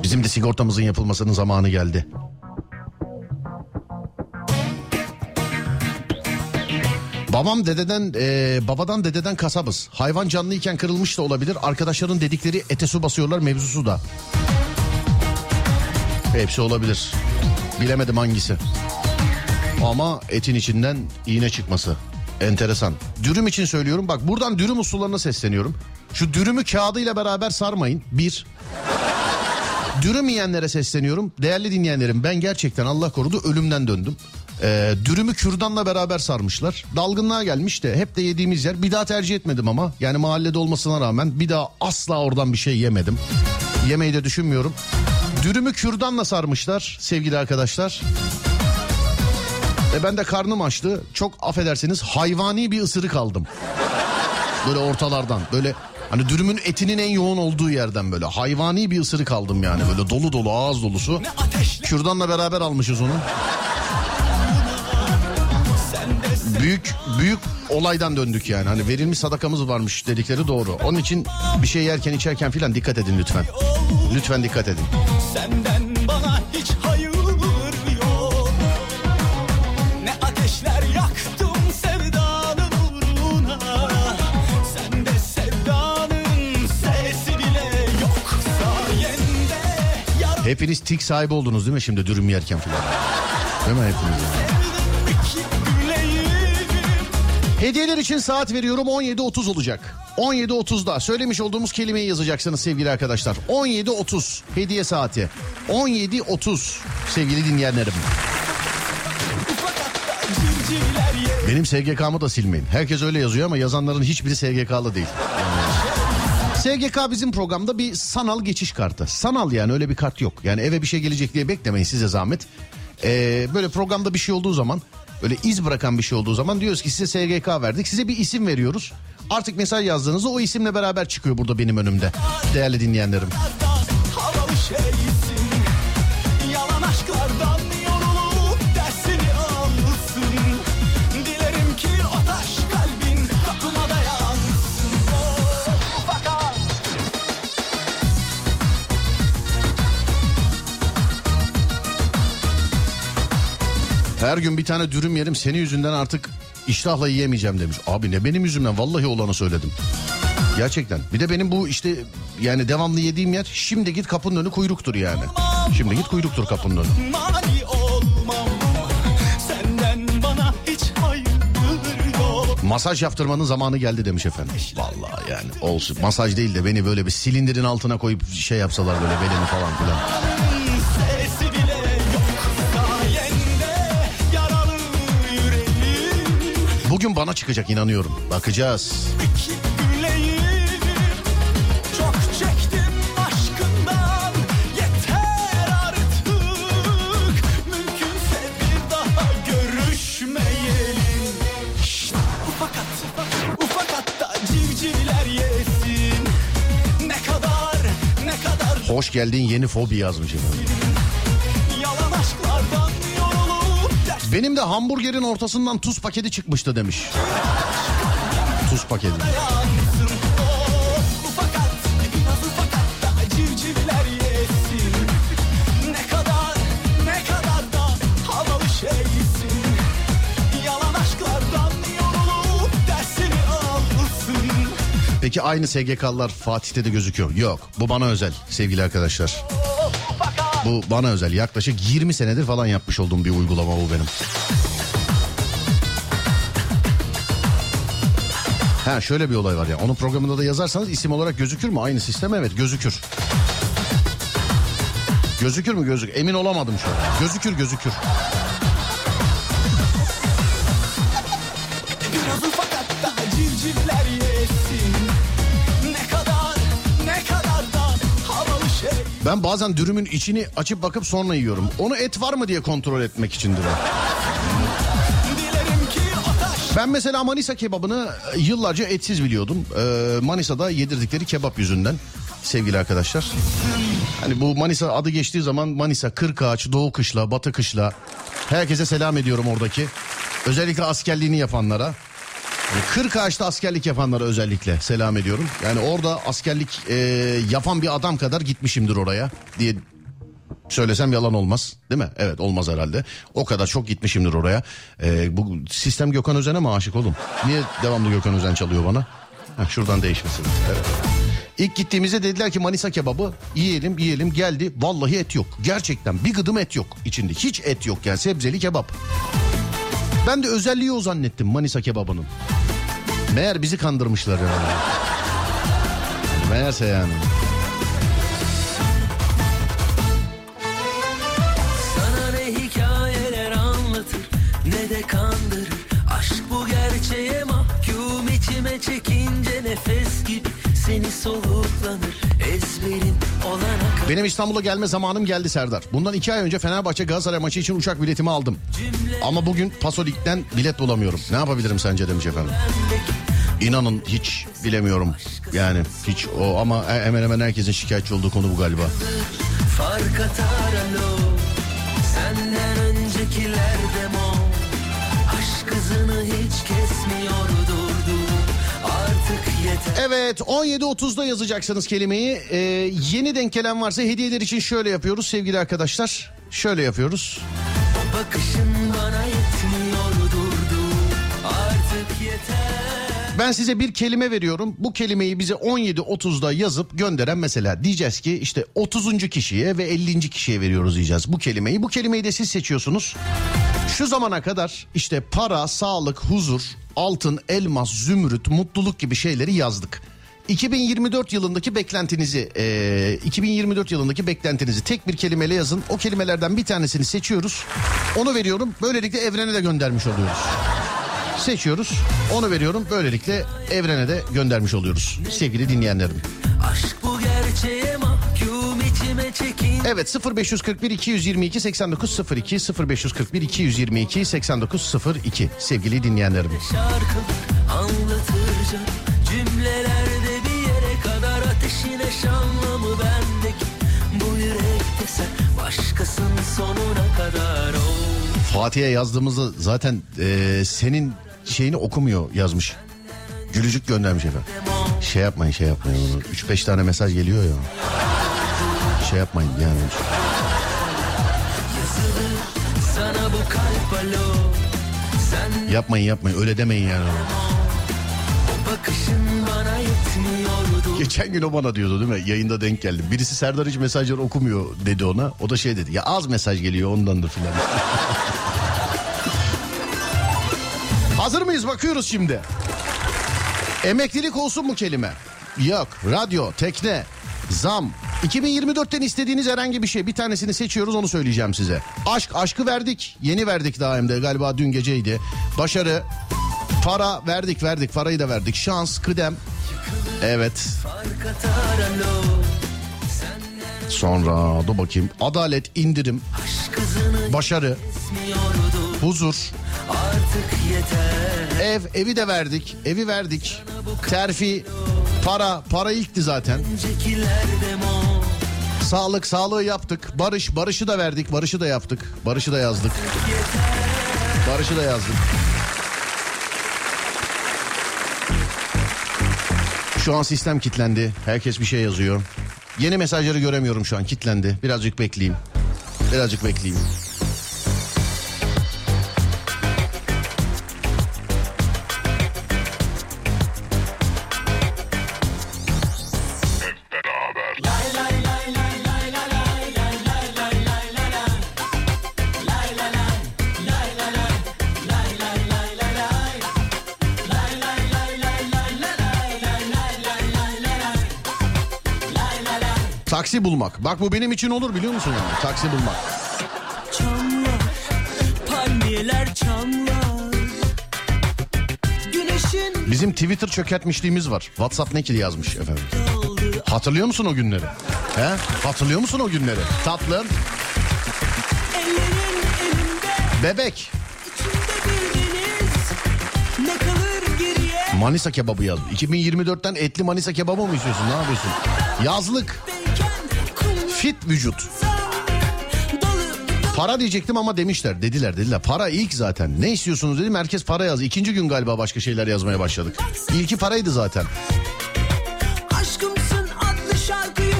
Bizim de sigortamızın yapılmasının zamanı geldi. Babam dededen, e, babadan dededen kasabız. Hayvan canlıyken kırılmış da olabilir. Arkadaşların dedikleri ete su basıyorlar mevzusu da. Hepsi olabilir. Bilemedim hangisi. Ama etin içinden iğne çıkması. Enteresan. Dürüm için söylüyorum. Bak buradan dürüm usullarına sesleniyorum. Şu dürümü kağıdıyla beraber sarmayın. Bir. Dürüm yiyenlere sesleniyorum. Değerli dinleyenlerim ben gerçekten Allah korudu ölümden döndüm. Ee, dürümü kürdanla beraber sarmışlar. Dalgınlığa gelmiş de hep de yediğimiz yer. Bir daha tercih etmedim ama. Yani mahallede olmasına rağmen bir daha asla oradan bir şey yemedim. Yemeyi de düşünmüyorum. Dürümü kürdanla sarmışlar sevgili arkadaşlar. Ve ben de karnım açtı. Çok affedersiniz hayvani bir ısırık aldım. Böyle ortalardan böyle hani dürümün etinin en yoğun olduğu yerden böyle hayvani bir ısırık aldım yani böyle dolu dolu ağız dolusu. Kürdanla beraber almışız onu. Büyük büyük olaydan döndük yani. Hani verilmiş sadakamız varmış dedikleri doğru. Onun için bir şey yerken içerken filan dikkat edin lütfen. Lütfen dikkat edin. Senden bana hiç hayır yok Ne ateşler yaktım sevdanın uğruna Sen de sevdanın sesi bile yok Sayende Hepiniz tik sahibi oldunuz değil mi şimdi dürüm yerken filan? Değil mi hepiniz? ki Hediyeler için saat veriyorum 17.30 olacak. 17.30'da söylemiş olduğumuz kelimeyi yazacaksınız sevgili arkadaşlar. 17.30 hediye saati. 17.30 sevgili dinleyenlerim. Benim SGK'mı da silmeyin. Herkes öyle yazıyor ama yazanların hiçbiri SGK'lı değil. SGK bizim programda bir sanal geçiş kartı. Sanal yani öyle bir kart yok. Yani eve bir şey gelecek diye beklemeyin size zahmet. Ee, böyle programda bir şey olduğu zaman Böyle iz bırakan bir şey olduğu zaman diyoruz ki size SGK verdik. Size bir isim veriyoruz. Artık mesaj yazdığınızda o isimle beraber çıkıyor burada benim önümde. Değerli dinleyenlerim. Havalı şeysin Her gün bir tane dürüm yerim senin yüzünden artık iştahla yiyemeyeceğim demiş. Abi ne benim yüzümden vallahi olanı söyledim. Gerçekten. Bir de benim bu işte yani devamlı yediğim yer şimdi git kapının önü kuyruktur yani. Şimdi git kuyruktur kapının önü. Masaj yaptırmanın zamanı geldi demiş efendim. Vallahi yani olsun. Masaj değil de beni böyle bir silindirin altına koyup şey yapsalar böyle belimi falan filan. Bugün bana çıkacak inanıyorum. Bakacağız. çektim aşkından Şşt, Ufak yesin Ne kadar ne kadar Hoş geldin yeni fobi yazmış efendim. Benim de hamburgerin ortasından tuz paketi çıkmıştı demiş. Tuz paketi. Peki aynı SGK'lılar Fatih'te de gözüküyor. Yok bu bana özel sevgili arkadaşlar. Bu bana özel yaklaşık 20 senedir falan yapmış olduğum bir uygulama bu benim. Ha şöyle bir olay var ya. Onun programında da yazarsanız isim olarak gözükür mü? Aynı sistem evet gözükür. Gözükür mü gözük? Emin olamadım şu an. Gözükür gözükür. Ben bazen dürümün içini açıp bakıp sonra yiyorum. Onu et var mı diye kontrol etmek içindir o. Ben mesela Manisa kebabını e, yıllarca etsiz biliyordum. Ee, Manisa'da yedirdikleri kebap yüzünden sevgili arkadaşlar. Hani bu Manisa adı geçtiği zaman Manisa, Kırkağaç, Doğu Kışla, Batı Kışla. Herkese selam ediyorum oradaki. Özellikle askerliğini yapanlara. Kırkağaç'ta askerlik yapanlara özellikle selam ediyorum. Yani orada askerlik e, yapan bir adam kadar gitmişimdir oraya diye söylesem yalan olmaz değil mi? Evet olmaz herhalde. O kadar çok gitmişimdir oraya. Ee, bu sistem Gökhan Özen'e mi aşık oldum? Niye devamlı Gökhan Özen çalıyor bana? Heh, şuradan değişmesin. Evet. İlk gittiğimizde dediler ki Manisa kebabı yiyelim yiyelim geldi. Vallahi et yok. Gerçekten bir gıdım et yok içinde. Hiç et yok yani sebzeli kebap. Ben de özelliği o zannettim Manisa kebabının. Meğer bizi kandırmışlar yani. Meğerse yani. Sana ne hikayeler anlatır ne de kandırır Aşk bu gerçeğe mahkum içime çekince nefes gibi Seni soluklanır ezberin olana Benim İstanbul'a gelme zamanım geldi Serdar. Bundan iki ay önce Fenerbahçe Galatasaray maçı için uçak biletimi aldım. Ama bugün Pasolik'ten bilet bulamıyorum. Ne yapabilirim sence demiş efendim. İnanın hiç bilemiyorum. Yani hiç o ama hemen hemen herkesin şikayetçi olduğu konu bu galiba. Fark atar alo Senden öncekiler Evet 17.30'da yazacaksınız kelimeyi. Ee, yeni denk gelen varsa hediyeler için şöyle yapıyoruz sevgili arkadaşlar. Şöyle yapıyoruz. Bakışın bana yetmiyor durdu Artık yeter Ben size bir kelime veriyorum. Bu kelimeyi bize 17.30'da yazıp gönderen mesela diyeceğiz ki işte 30. kişiye ve 50. kişiye veriyoruz diyeceğiz bu kelimeyi. Bu kelimeyi de siz seçiyorsunuz. Şu zamana kadar işte para, sağlık, huzur, altın, elmas, zümrüt, mutluluk gibi şeyleri yazdık. 2024 yılındaki beklentinizi, e, 2024 yılındaki beklentinizi tek bir kelimeyle yazın. O kelimelerden bir tanesini seçiyoruz. Onu veriyorum. Böylelikle evrene de göndermiş oluyoruz seçiyoruz. Onu veriyorum. Böylelikle evrene de göndermiş oluyoruz sevgili dinleyenlerim. Aşk bu gerçeğe mahkum Evet 0541 222 8902 0541 222 8902 sevgili dinleyenlerim. şarkı anlatırca Cümlelerde bir yere kadar ateşine şanlı mı bendeki Bu yürekte sen başkasının sonuna kadar ol Fatih'e yazdığımızda zaten e, senin şeyini okumuyor yazmış. Gülücük göndermiş efendim. Şey yapmayın şey yapmayın. 3-5 tane mesaj geliyor ya. Şey yapmayın yani. Yapmayın yapmayın öyle demeyin yani. Geçen gün o bana diyordu değil mi? Yayında denk geldim. Birisi Serdar hiç mesajları okumuyor dedi ona. O da şey dedi. Ya az mesaj geliyor ondandır filan. Hazır mıyız? Bakıyoruz şimdi. Emeklilik olsun mu kelime? Yok. Radyo, tekne, zam. 2024'ten istediğiniz herhangi bir şey. Bir tanesini seçiyoruz onu söyleyeceğim size. Aşk, aşkı verdik. Yeni verdik daha hem de galiba dün geceydi. Başarı, para verdik verdik. Parayı da verdik. Şans, kıdem. Evet. Sonra dur bakayım. Adalet, indirim, başarı, huzur, ev, evi de verdik. Evi verdik. Terfi, para, para ilkti zaten. Sağlık, sağlığı yaptık. Barış, barışı da verdik. Barışı da yaptık. Barışı da yazdık. Barışı da yazdık. Şu an sistem kilitlendi. Herkes bir şey yazıyor. Yeni mesajları göremiyorum şu an kilitlendi. Birazcık bekleyeyim. Birazcık bekleyeyim. Taksi bulmak. Bak bu benim için olur biliyor musun yani? Taksi bulmak. Çamlar, palmiyeler çamlar. Güneşin Bizim Twitter çökertmişliğimiz var. WhatsApp ne ki yazmış efendim. Hatırlıyor musun o günleri? He? Hatırlıyor musun o günleri? Tatlım, bebek? Manisa kebabı yaz. 2024'ten etli Manisa kebabı mı istiyorsun? Ne yapıyorsun? Yazlık, fit vücut. Para diyecektim ama demişler. Dediler dediler. Para ilk zaten. Ne istiyorsunuz dedim. Herkes para yaz. İkinci gün galiba başka şeyler yazmaya başladık. İlki paraydı zaten. Şarkıyı.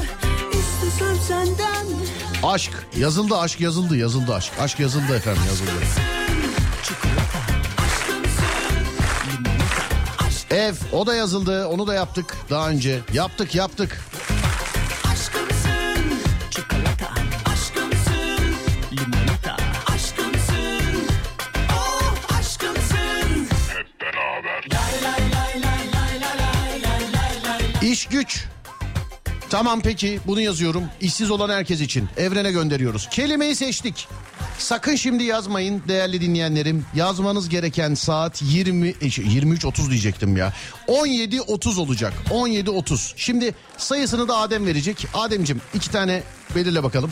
Aşk. Yazıldı aşk yazıldı yazıldı aşk. Aşk yazıldı efendim yazıldı. Ev o da yazıldı onu da yaptık daha önce. Yaptık yaptık. İş güç. Tamam peki bunu yazıyorum. İşsiz olan herkes için evrene gönderiyoruz. Kelimeyi seçtik. Sakın şimdi yazmayın değerli dinleyenlerim. Yazmanız gereken saat 20 e, şey, 23.30 diyecektim ya. 17.30 olacak. 17.30. Şimdi sayısını da Adem verecek. Ademcim iki tane belirle bakalım.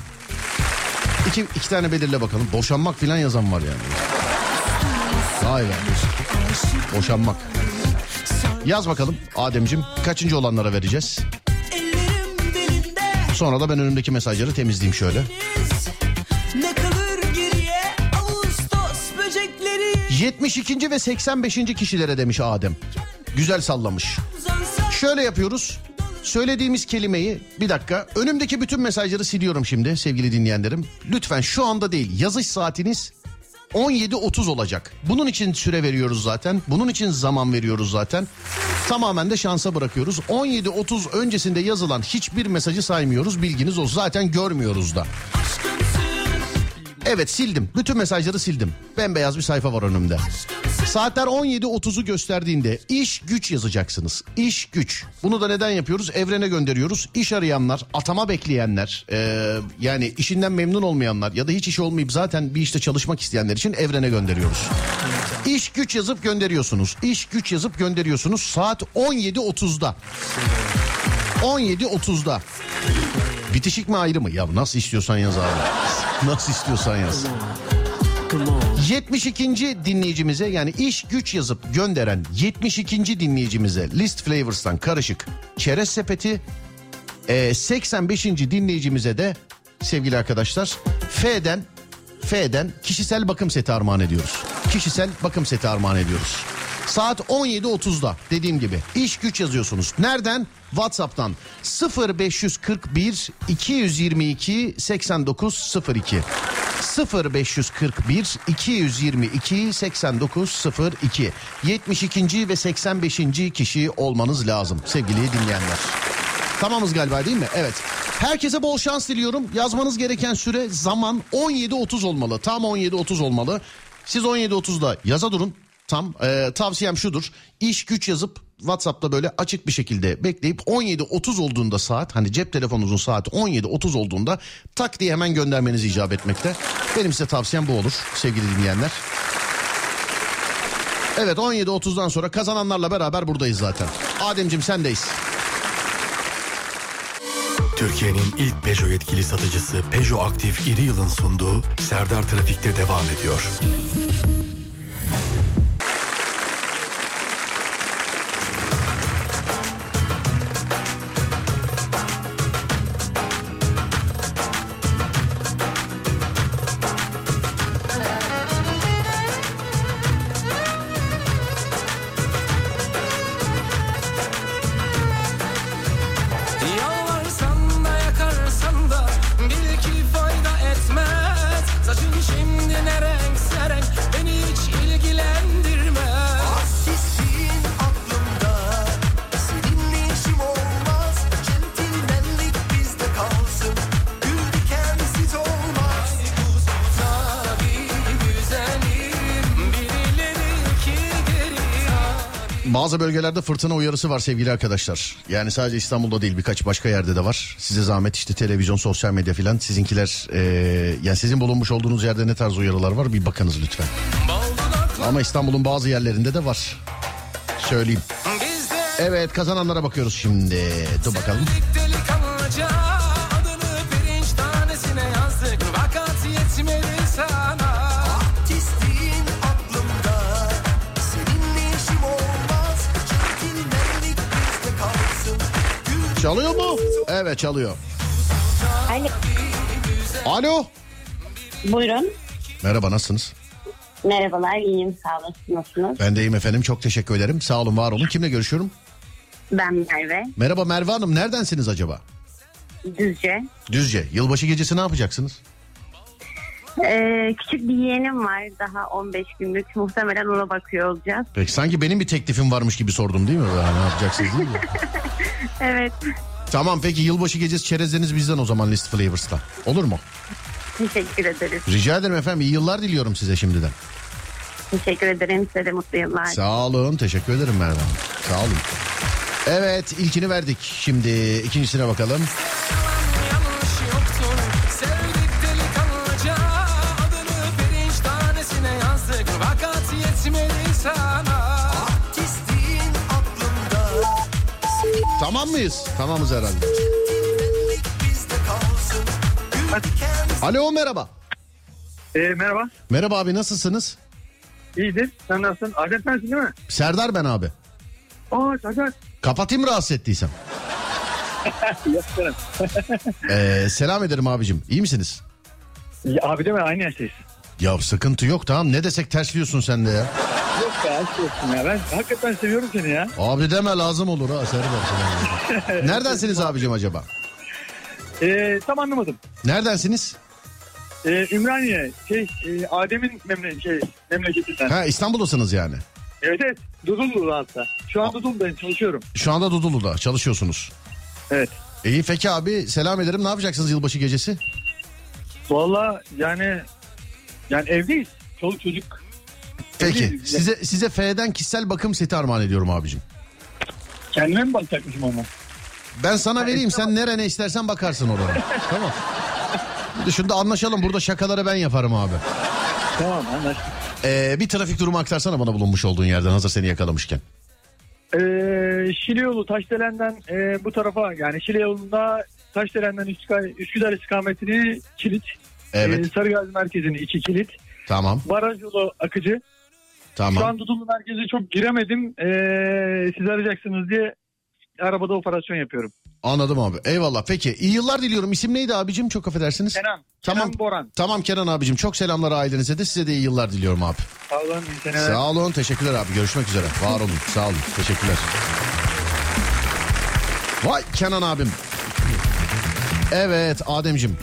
İki, iki tane belirle bakalım. Boşanmak falan yazan var yani. Vay be. Boşanmak. Yaz bakalım Ademcim. Kaçıncı olanlara vereceğiz? Sonra da ben önümdeki mesajları temizleyeyim şöyle. Geriye Ağustos böcekleri 72. ve 85. kişilere demiş Adem. Güzel sallamış. Şöyle yapıyoruz. Söylediğimiz kelimeyi bir dakika önümdeki bütün mesajları siliyorum şimdi sevgili dinleyenlerim. Lütfen şu anda değil yazış saatiniz 17.30 olacak. Bunun için süre veriyoruz zaten. Bunun için zaman veriyoruz zaten. Tamamen de şansa bırakıyoruz. 17.30 öncesinde yazılan hiçbir mesajı saymıyoruz. Bilginiz olsun. Zaten görmüyoruz da. Evet sildim. Bütün mesajları sildim. Bembeyaz bir sayfa var önümde. Saatler 17.30'u gösterdiğinde iş güç yazacaksınız. İş güç. Bunu da neden yapıyoruz? Evrene gönderiyoruz. İş arayanlar, atama bekleyenler, eee, yani işinden memnun olmayanlar ya da hiç iş olmayıp zaten bir işte çalışmak isteyenler için evrene gönderiyoruz. İş güç yazıp gönderiyorsunuz. İş güç yazıp gönderiyorsunuz saat 17.30'da. 17.30'da. Bitişik mi ayrı mı? Ya nasıl istiyorsan yaz abi. Nasıl istiyorsan yaz. 72. dinleyicimize yani iş güç yazıp gönderen 72. dinleyicimize List Flavors'tan karışık çerez sepeti ee, 85. dinleyicimize de sevgili arkadaşlar F'den F'den kişisel bakım seti armağan ediyoruz. Kişisel bakım seti armağan ediyoruz. Saat 17.30'da dediğim gibi iş güç yazıyorsunuz. Nereden? WhatsApp'tan 0541 222 8902 0541 222 8902 72. ve 85. kişi olmanız lazım sevgili dinleyenler. Tamamız galiba değil mi? Evet. Herkese bol şans diliyorum. Yazmanız gereken süre zaman 17.30 olmalı. Tam 17.30 olmalı. Siz 17.30'da yaza durun. Tam Ee, tavsiyem şudur. İş güç yazıp WhatsApp'ta böyle açık bir şekilde bekleyip 17.30 olduğunda saat hani cep telefonunuzun saati 17.30 olduğunda tak diye hemen göndermeniz icap etmekte. Benim size tavsiyem bu olur sevgili dinleyenler. Evet 17.30'dan sonra kazananlarla beraber buradayız zaten. Ademcim sendeyiz. Türkiye'nin ilk Peugeot yetkili satıcısı Peugeot Aktif İri Yıl'ın sunduğu Serdar Trafik'te devam ediyor. Bölgelerde fırtına uyarısı var sevgili arkadaşlar. Yani sadece İstanbul'da değil birkaç başka yerde de var. Size zahmet işte televizyon, sosyal medya filan sizinkiler eee, yani sizin bulunmuş olduğunuz yerde ne tarz uyarılar var bir bakınız lütfen. Ama İstanbul'un bazı yerlerinde de var. Söyleyeyim. Evet kazananlara bakıyoruz şimdi. Dur bakalım. delikanlıca Çalıyor mu? Evet çalıyor. Alo. Alo. Buyurun. Merhaba nasılsınız? Merhabalar, iyiyim. Sağ olun. Nasılsınız? Ben de iyiyim efendim çok teşekkür ederim. Sağ olun var olun. Kimle görüşüyorum? Ben Merve. Merhaba Merve Hanım neredensiniz acaba? Düzce. Düzce. Yılbaşı gecesi ne yapacaksınız? Ee, küçük bir yeğenim var. Daha 15 günlük. Muhtemelen ona bakıyor olacağız. Peki sanki benim bir teklifim varmış gibi sordum değil mi? Ya, ne yapacaksınız değil mi? Evet. tamam peki yılbaşı gecesi çerezleriniz bizden o zaman List Flavors'ta. Olur mu? Teşekkür ederiz. Rica ederim efendim. İyi yıllar diliyorum size şimdiden. Teşekkür ederim. Size de mutlu yıllar. Sağ olun. Teşekkür ederim Merve Hanım. Sağ olun. Evet ilkini verdik. Şimdi ikincisine bakalım. Tamam mıyız? Tamamız herhalde. Alo merhaba. Ee, merhaba. Merhaba abi nasılsınız? İyidir. Sen nasılsın? Adem sensin değil mi? Serdar ben abi. Aa Serdar. Kapatayım rahatsız ettiysem. Ee, selam ederim abicim. İyi misiniz? Ya, abi deme aynı yaştayız. Ya sıkıntı yok tamam ne desek tersliyorsun sen de ya. Be aşk olsun ya. Ben hakikaten seviyorum seni ya. Abi deme lazım olur ha Serdar. sana. Neredensiniz abicim acaba? Ee, tam anlamadım. Neredensiniz? Ee, Ümraniye şey e, Adem'in memle şey, memleketinden. Ha İstanbul'dasınız yani. Evet evet. Dudullu hatta. Şu an Dudullu'dayım çalışıyorum. Şu anda Dudullu'da çalışıyorsunuz. Evet. İyi peki abi selam ederim. Ne yapacaksınız yılbaşı gecesi? Valla yani yani evdeyiz. Çoluk çocuk. Peki size size F'den kişisel bakım seti armağan ediyorum abicim. Kendime mi bakacakmışım ama? Ben sana vereyim sen nerene istersen bakarsın oralara. tamam. Dışında anlaşalım burada şakaları ben yaparım abi. Tamam anlaştık. Ee, bir trafik durumu aktarsana bana bulunmuş olduğun yerden hazır seni yakalamışken. Ee, Şile yolu Taşdelen'den e, bu tarafa yani Şile yolunda Taşdelen'den Üsküdar, Üsküdar istikametini kilit. Evet. Ee, Sarıgazi merkezini iki kilit. Tamam. Baraj yolu akıcı. Şu Tamam. an Dudullu merkezi çok giremedim. Ee, siz arayacaksınız diye arabada operasyon yapıyorum. Anladım abi. Eyvallah. Peki. iyi yıllar diliyorum. İsim neydi abicim? Çok affedersiniz. Kenan. Tamam. Kenan Boran. Tamam Kenan abicim. Çok selamlar ailenize de. Size de iyi yıllar diliyorum abi. Sağ olun. seneler. Sağ olun. Teşekkürler abi. Görüşmek üzere. Var olun. Sağ olun. Teşekkürler. Vay Kenan abim. Evet Ademcim.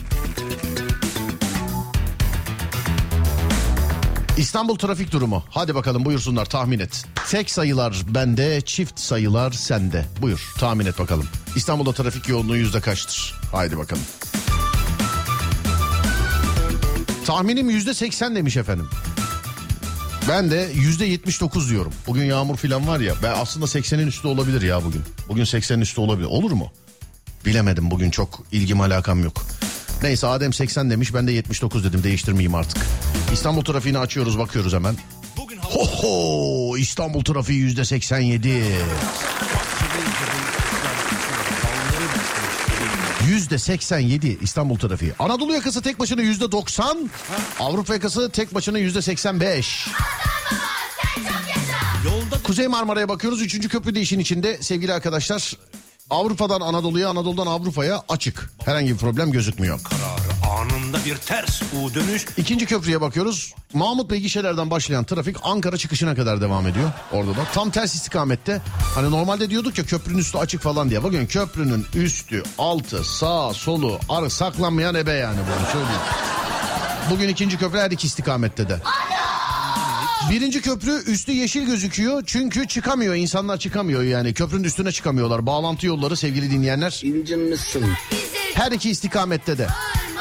İstanbul trafik durumu. Hadi bakalım buyursunlar tahmin et. Tek sayılar bende, çift sayılar sende. Buyur tahmin et bakalım. İstanbul'da trafik yoğunluğu yüzde kaçtır? Haydi bakalım. Tahminim yüzde seksen demiş efendim. Ben de yüzde yetmiş dokuz diyorum. Bugün yağmur falan var ya. Ben aslında 80'in üstü olabilir ya bugün. Bugün 80'in üstü olabilir. Olur mu? Bilemedim bugün çok ilgim alakam yok. Neyse Adem 80 demiş ben de 79 dedim değiştirmeyeyim artık. İstanbul trafiğini açıyoruz bakıyoruz hemen. Ho ho İstanbul trafiği yüzde 87. Yüzde 87 İstanbul trafiği. Anadolu yakası tek başına yüzde 90. Avrupa yakası tek başına yüzde 85. Kuzey Marmara'ya bakıyoruz. Üçüncü köprü de işin içinde sevgili arkadaşlar. Avrupa'dan Anadolu'ya, Anadolu'dan Avrupa'ya açık. Herhangi bir problem gözükmüyor. Anında bir ters U dönüş. İkinci köprüye bakıyoruz. Mahmut Bey gişelerden başlayan trafik Ankara çıkışına kadar devam ediyor orada da. Tam ters istikamette. Hani normalde diyorduk ya köprünün üstü açık falan diye. Bakın köprünün üstü, altı, sağ, solu, arı saklanmayan ebe yani bunu söyleyeyim. Bugün ikinci köprü her iki istikamette de. Birinci köprü üstü yeşil gözüküyor çünkü çıkamıyor insanlar çıkamıyor yani köprünün üstüne çıkamıyorlar. Bağlantı yolları sevgili dinleyenler. Her iki istikamette de.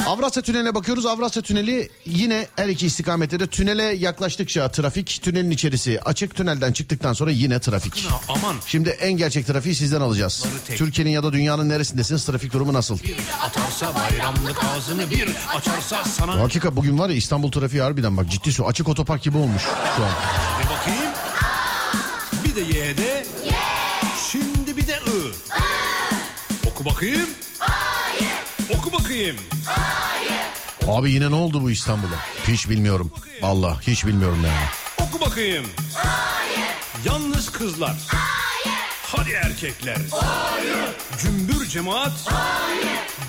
Avrasya Tüneli'ne bakıyoruz. Avrasya Tüneli yine her iki istikamette de tünele yaklaştıkça trafik, tünelin içerisi açık. Tünelden çıktıktan sonra yine trafik. Aman Şimdi en gerçek trafiği sizden alacağız. Türkiye'nin ya da dünyanın neresindesiniz? Trafik durumu nasıl? atarsa bayramlık ağzını bir açarsa sana Hakika bugün var ya İstanbul trafiği harbiden bak ciddi su. Açık otopark gibi olmuş şu an. bir bakayım. Bir de Y'de. Şimdi bir de I. Oku bakayım. Bakayım. Abi yine ne oldu bu İstanbul'a? Hiç bilmiyorum. Vallahi hiç bilmiyorum yani. Oku bakayım. Yalnız kızlar. Hadi erkekler. Cümbür cemaat.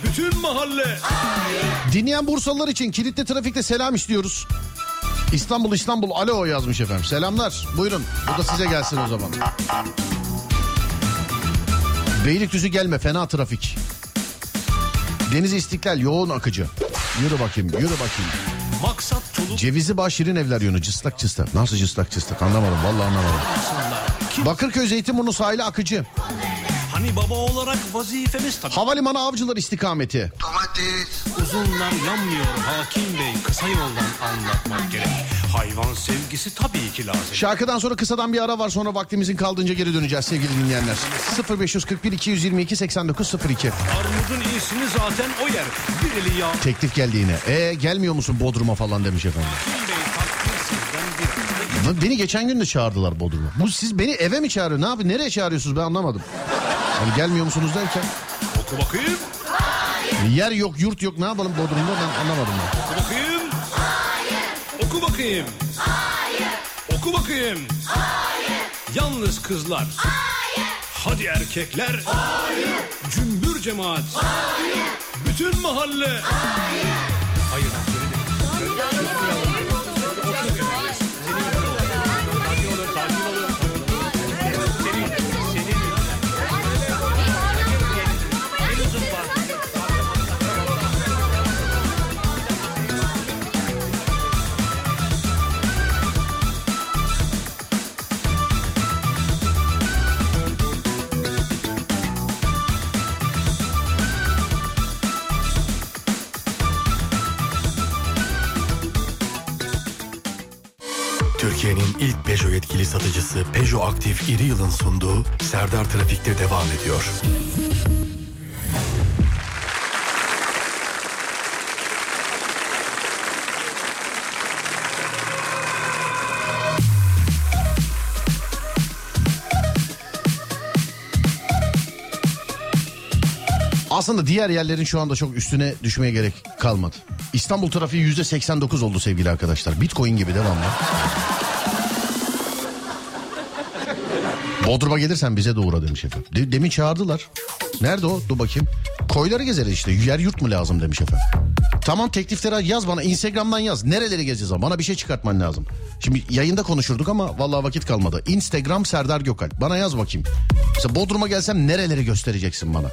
Bütün mahalle. Dinleyen Bursalılar için kilitli trafikte selam istiyoruz. İstanbul İstanbul alo yazmış efendim. Selamlar. Buyurun. Bu da size gelsin o zaman. Beylikdüzü gelme fena trafik. Deniz İstiklal yoğun akıcı. Yürü bakayım yürü bakayım. Maksat çoluk Cevizi Bağ Şirin Evler yönü cıslak cıslak. Nasıl cıslak cıslak anlamadım vallahi anlamadım. Bakırköy Zeytinburnu sahili akıcı. Hani baba olarak vazifemiz tabii. Havalimanı avcılar istikameti. Uzunlar yanmıyor hakim bey kısa yoldan anlatmak gerek. Hayvan sevgisi tabii ki lazım. Şarkıdan sonra kısadan bir ara var sonra vaktimizin kaldığınca geri döneceğiz sevgili dinleyenler. 0541 222 8902. Armudun iyisini zaten o yer. Bir eli yağ. Teklif geldi yine. E gelmiyor musun Bodrum'a falan demiş efendim. Hakim bey Beni geçen gün de çağırdılar Bodrum'a. Bu siz beni eve mi çağırıyor? Ne yapıyor? Nereye çağırıyorsunuz ben anlamadım. Hani gelmiyor musunuz derken. Oku bakayım. Yer yok yurt yok ne yapalım Bodrum'da ben anlamadım. Ben. Oku bakayım. Oku bakayım. Oku bakayım. Yalnız kızlar. Hadi erkekler. Cümbür cemaat. Bütün mahalle. Hayır. Türkiye'nin ilk Peugeot yetkili satıcısı Peugeot Aktif İri Yıl'ın sunduğu Serdar Trafik'te devam ediyor. Aslında diğer yerlerin şu anda çok üstüne düşmeye gerek kalmadı. İstanbul trafiği %89 oldu sevgili arkadaşlar. Bitcoin gibi devamlı. Bodrum'a gelirsen bize de uğra demiş efendim. De- demin çağırdılar. Nerede o? Dur bakayım. Koyları gezeriz işte. Yer yurt mu lazım demiş efendim. Tamam teklifleri yaz bana. Instagram'dan yaz. Nereleri gezeceğiz ama? Bana bir şey çıkartman lazım. Şimdi yayında konuşurduk ama vallahi vakit kalmadı. Instagram Serdar Gökalp. Bana yaz bakayım. Mesela Bodrum'a gelsem nereleri göstereceksin bana?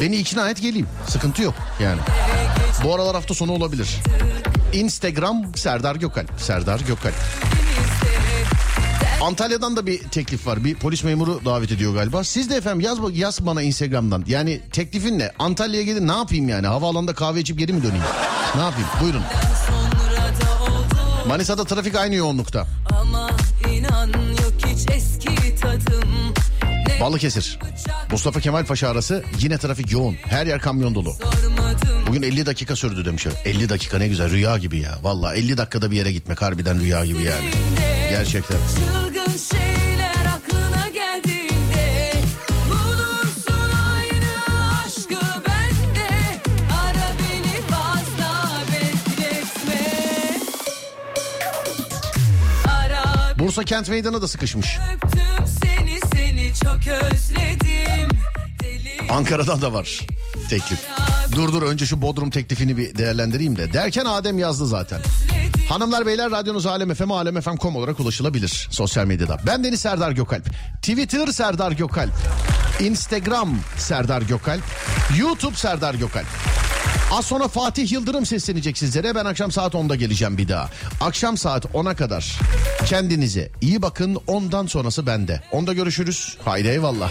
Beni ikna et geleyim. Sıkıntı yok yani. Bu aralar hafta sonu olabilir. Instagram Serdar Gökalp. Serdar Gökalp. Antalya'dan da bir teklif var. Bir polis memuru davet ediyor galiba. Siz de efendim yaz, yaz bana Instagram'dan. Yani teklifin ne? Antalya'ya gelin ne yapayım yani? Havaalanında kahve içip geri mi döneyim? Ne yapayım? Buyurun. Manisa'da trafik aynı yoğunlukta. Ama inan yok hiç eski tadım Balıkesir. Mustafa Kemal Paşa arası yine trafik yoğun. Her yer kamyon dolu. Bugün 50 dakika sürdü demiş. 50 dakika ne güzel rüya gibi ya. Valla 50 dakikada bir yere gitmek harbiden rüya gibi yani. Gerçekten. Çılgın şeyler aklına geldiğinde Bulursun aynı aşkı bende Ara beni fazla bekletme Ara Bursa Kent Meydanı da sıkışmış. öptüm seni seni çok özledim Deli Ankara'dan da var teklif. Dur dur önce şu Bodrum teklifini bir değerlendireyim de. Derken Adem yazdı zaten. Hanımlar beyler radyonuz Alem FM, alemfm.com olarak ulaşılabilir sosyal medyada. Ben Deniz Serdar Gökalp. Twitter Serdar Gökalp. Instagram Serdar Gökalp. YouTube Serdar Gökalp. Az sonra Fatih Yıldırım seslenecek sizlere. Ben akşam saat 10'da geleceğim bir daha. Akşam saat 10'a kadar kendinize iyi bakın. Ondan sonrası bende. Onda görüşürüz. Haydi eyvallah.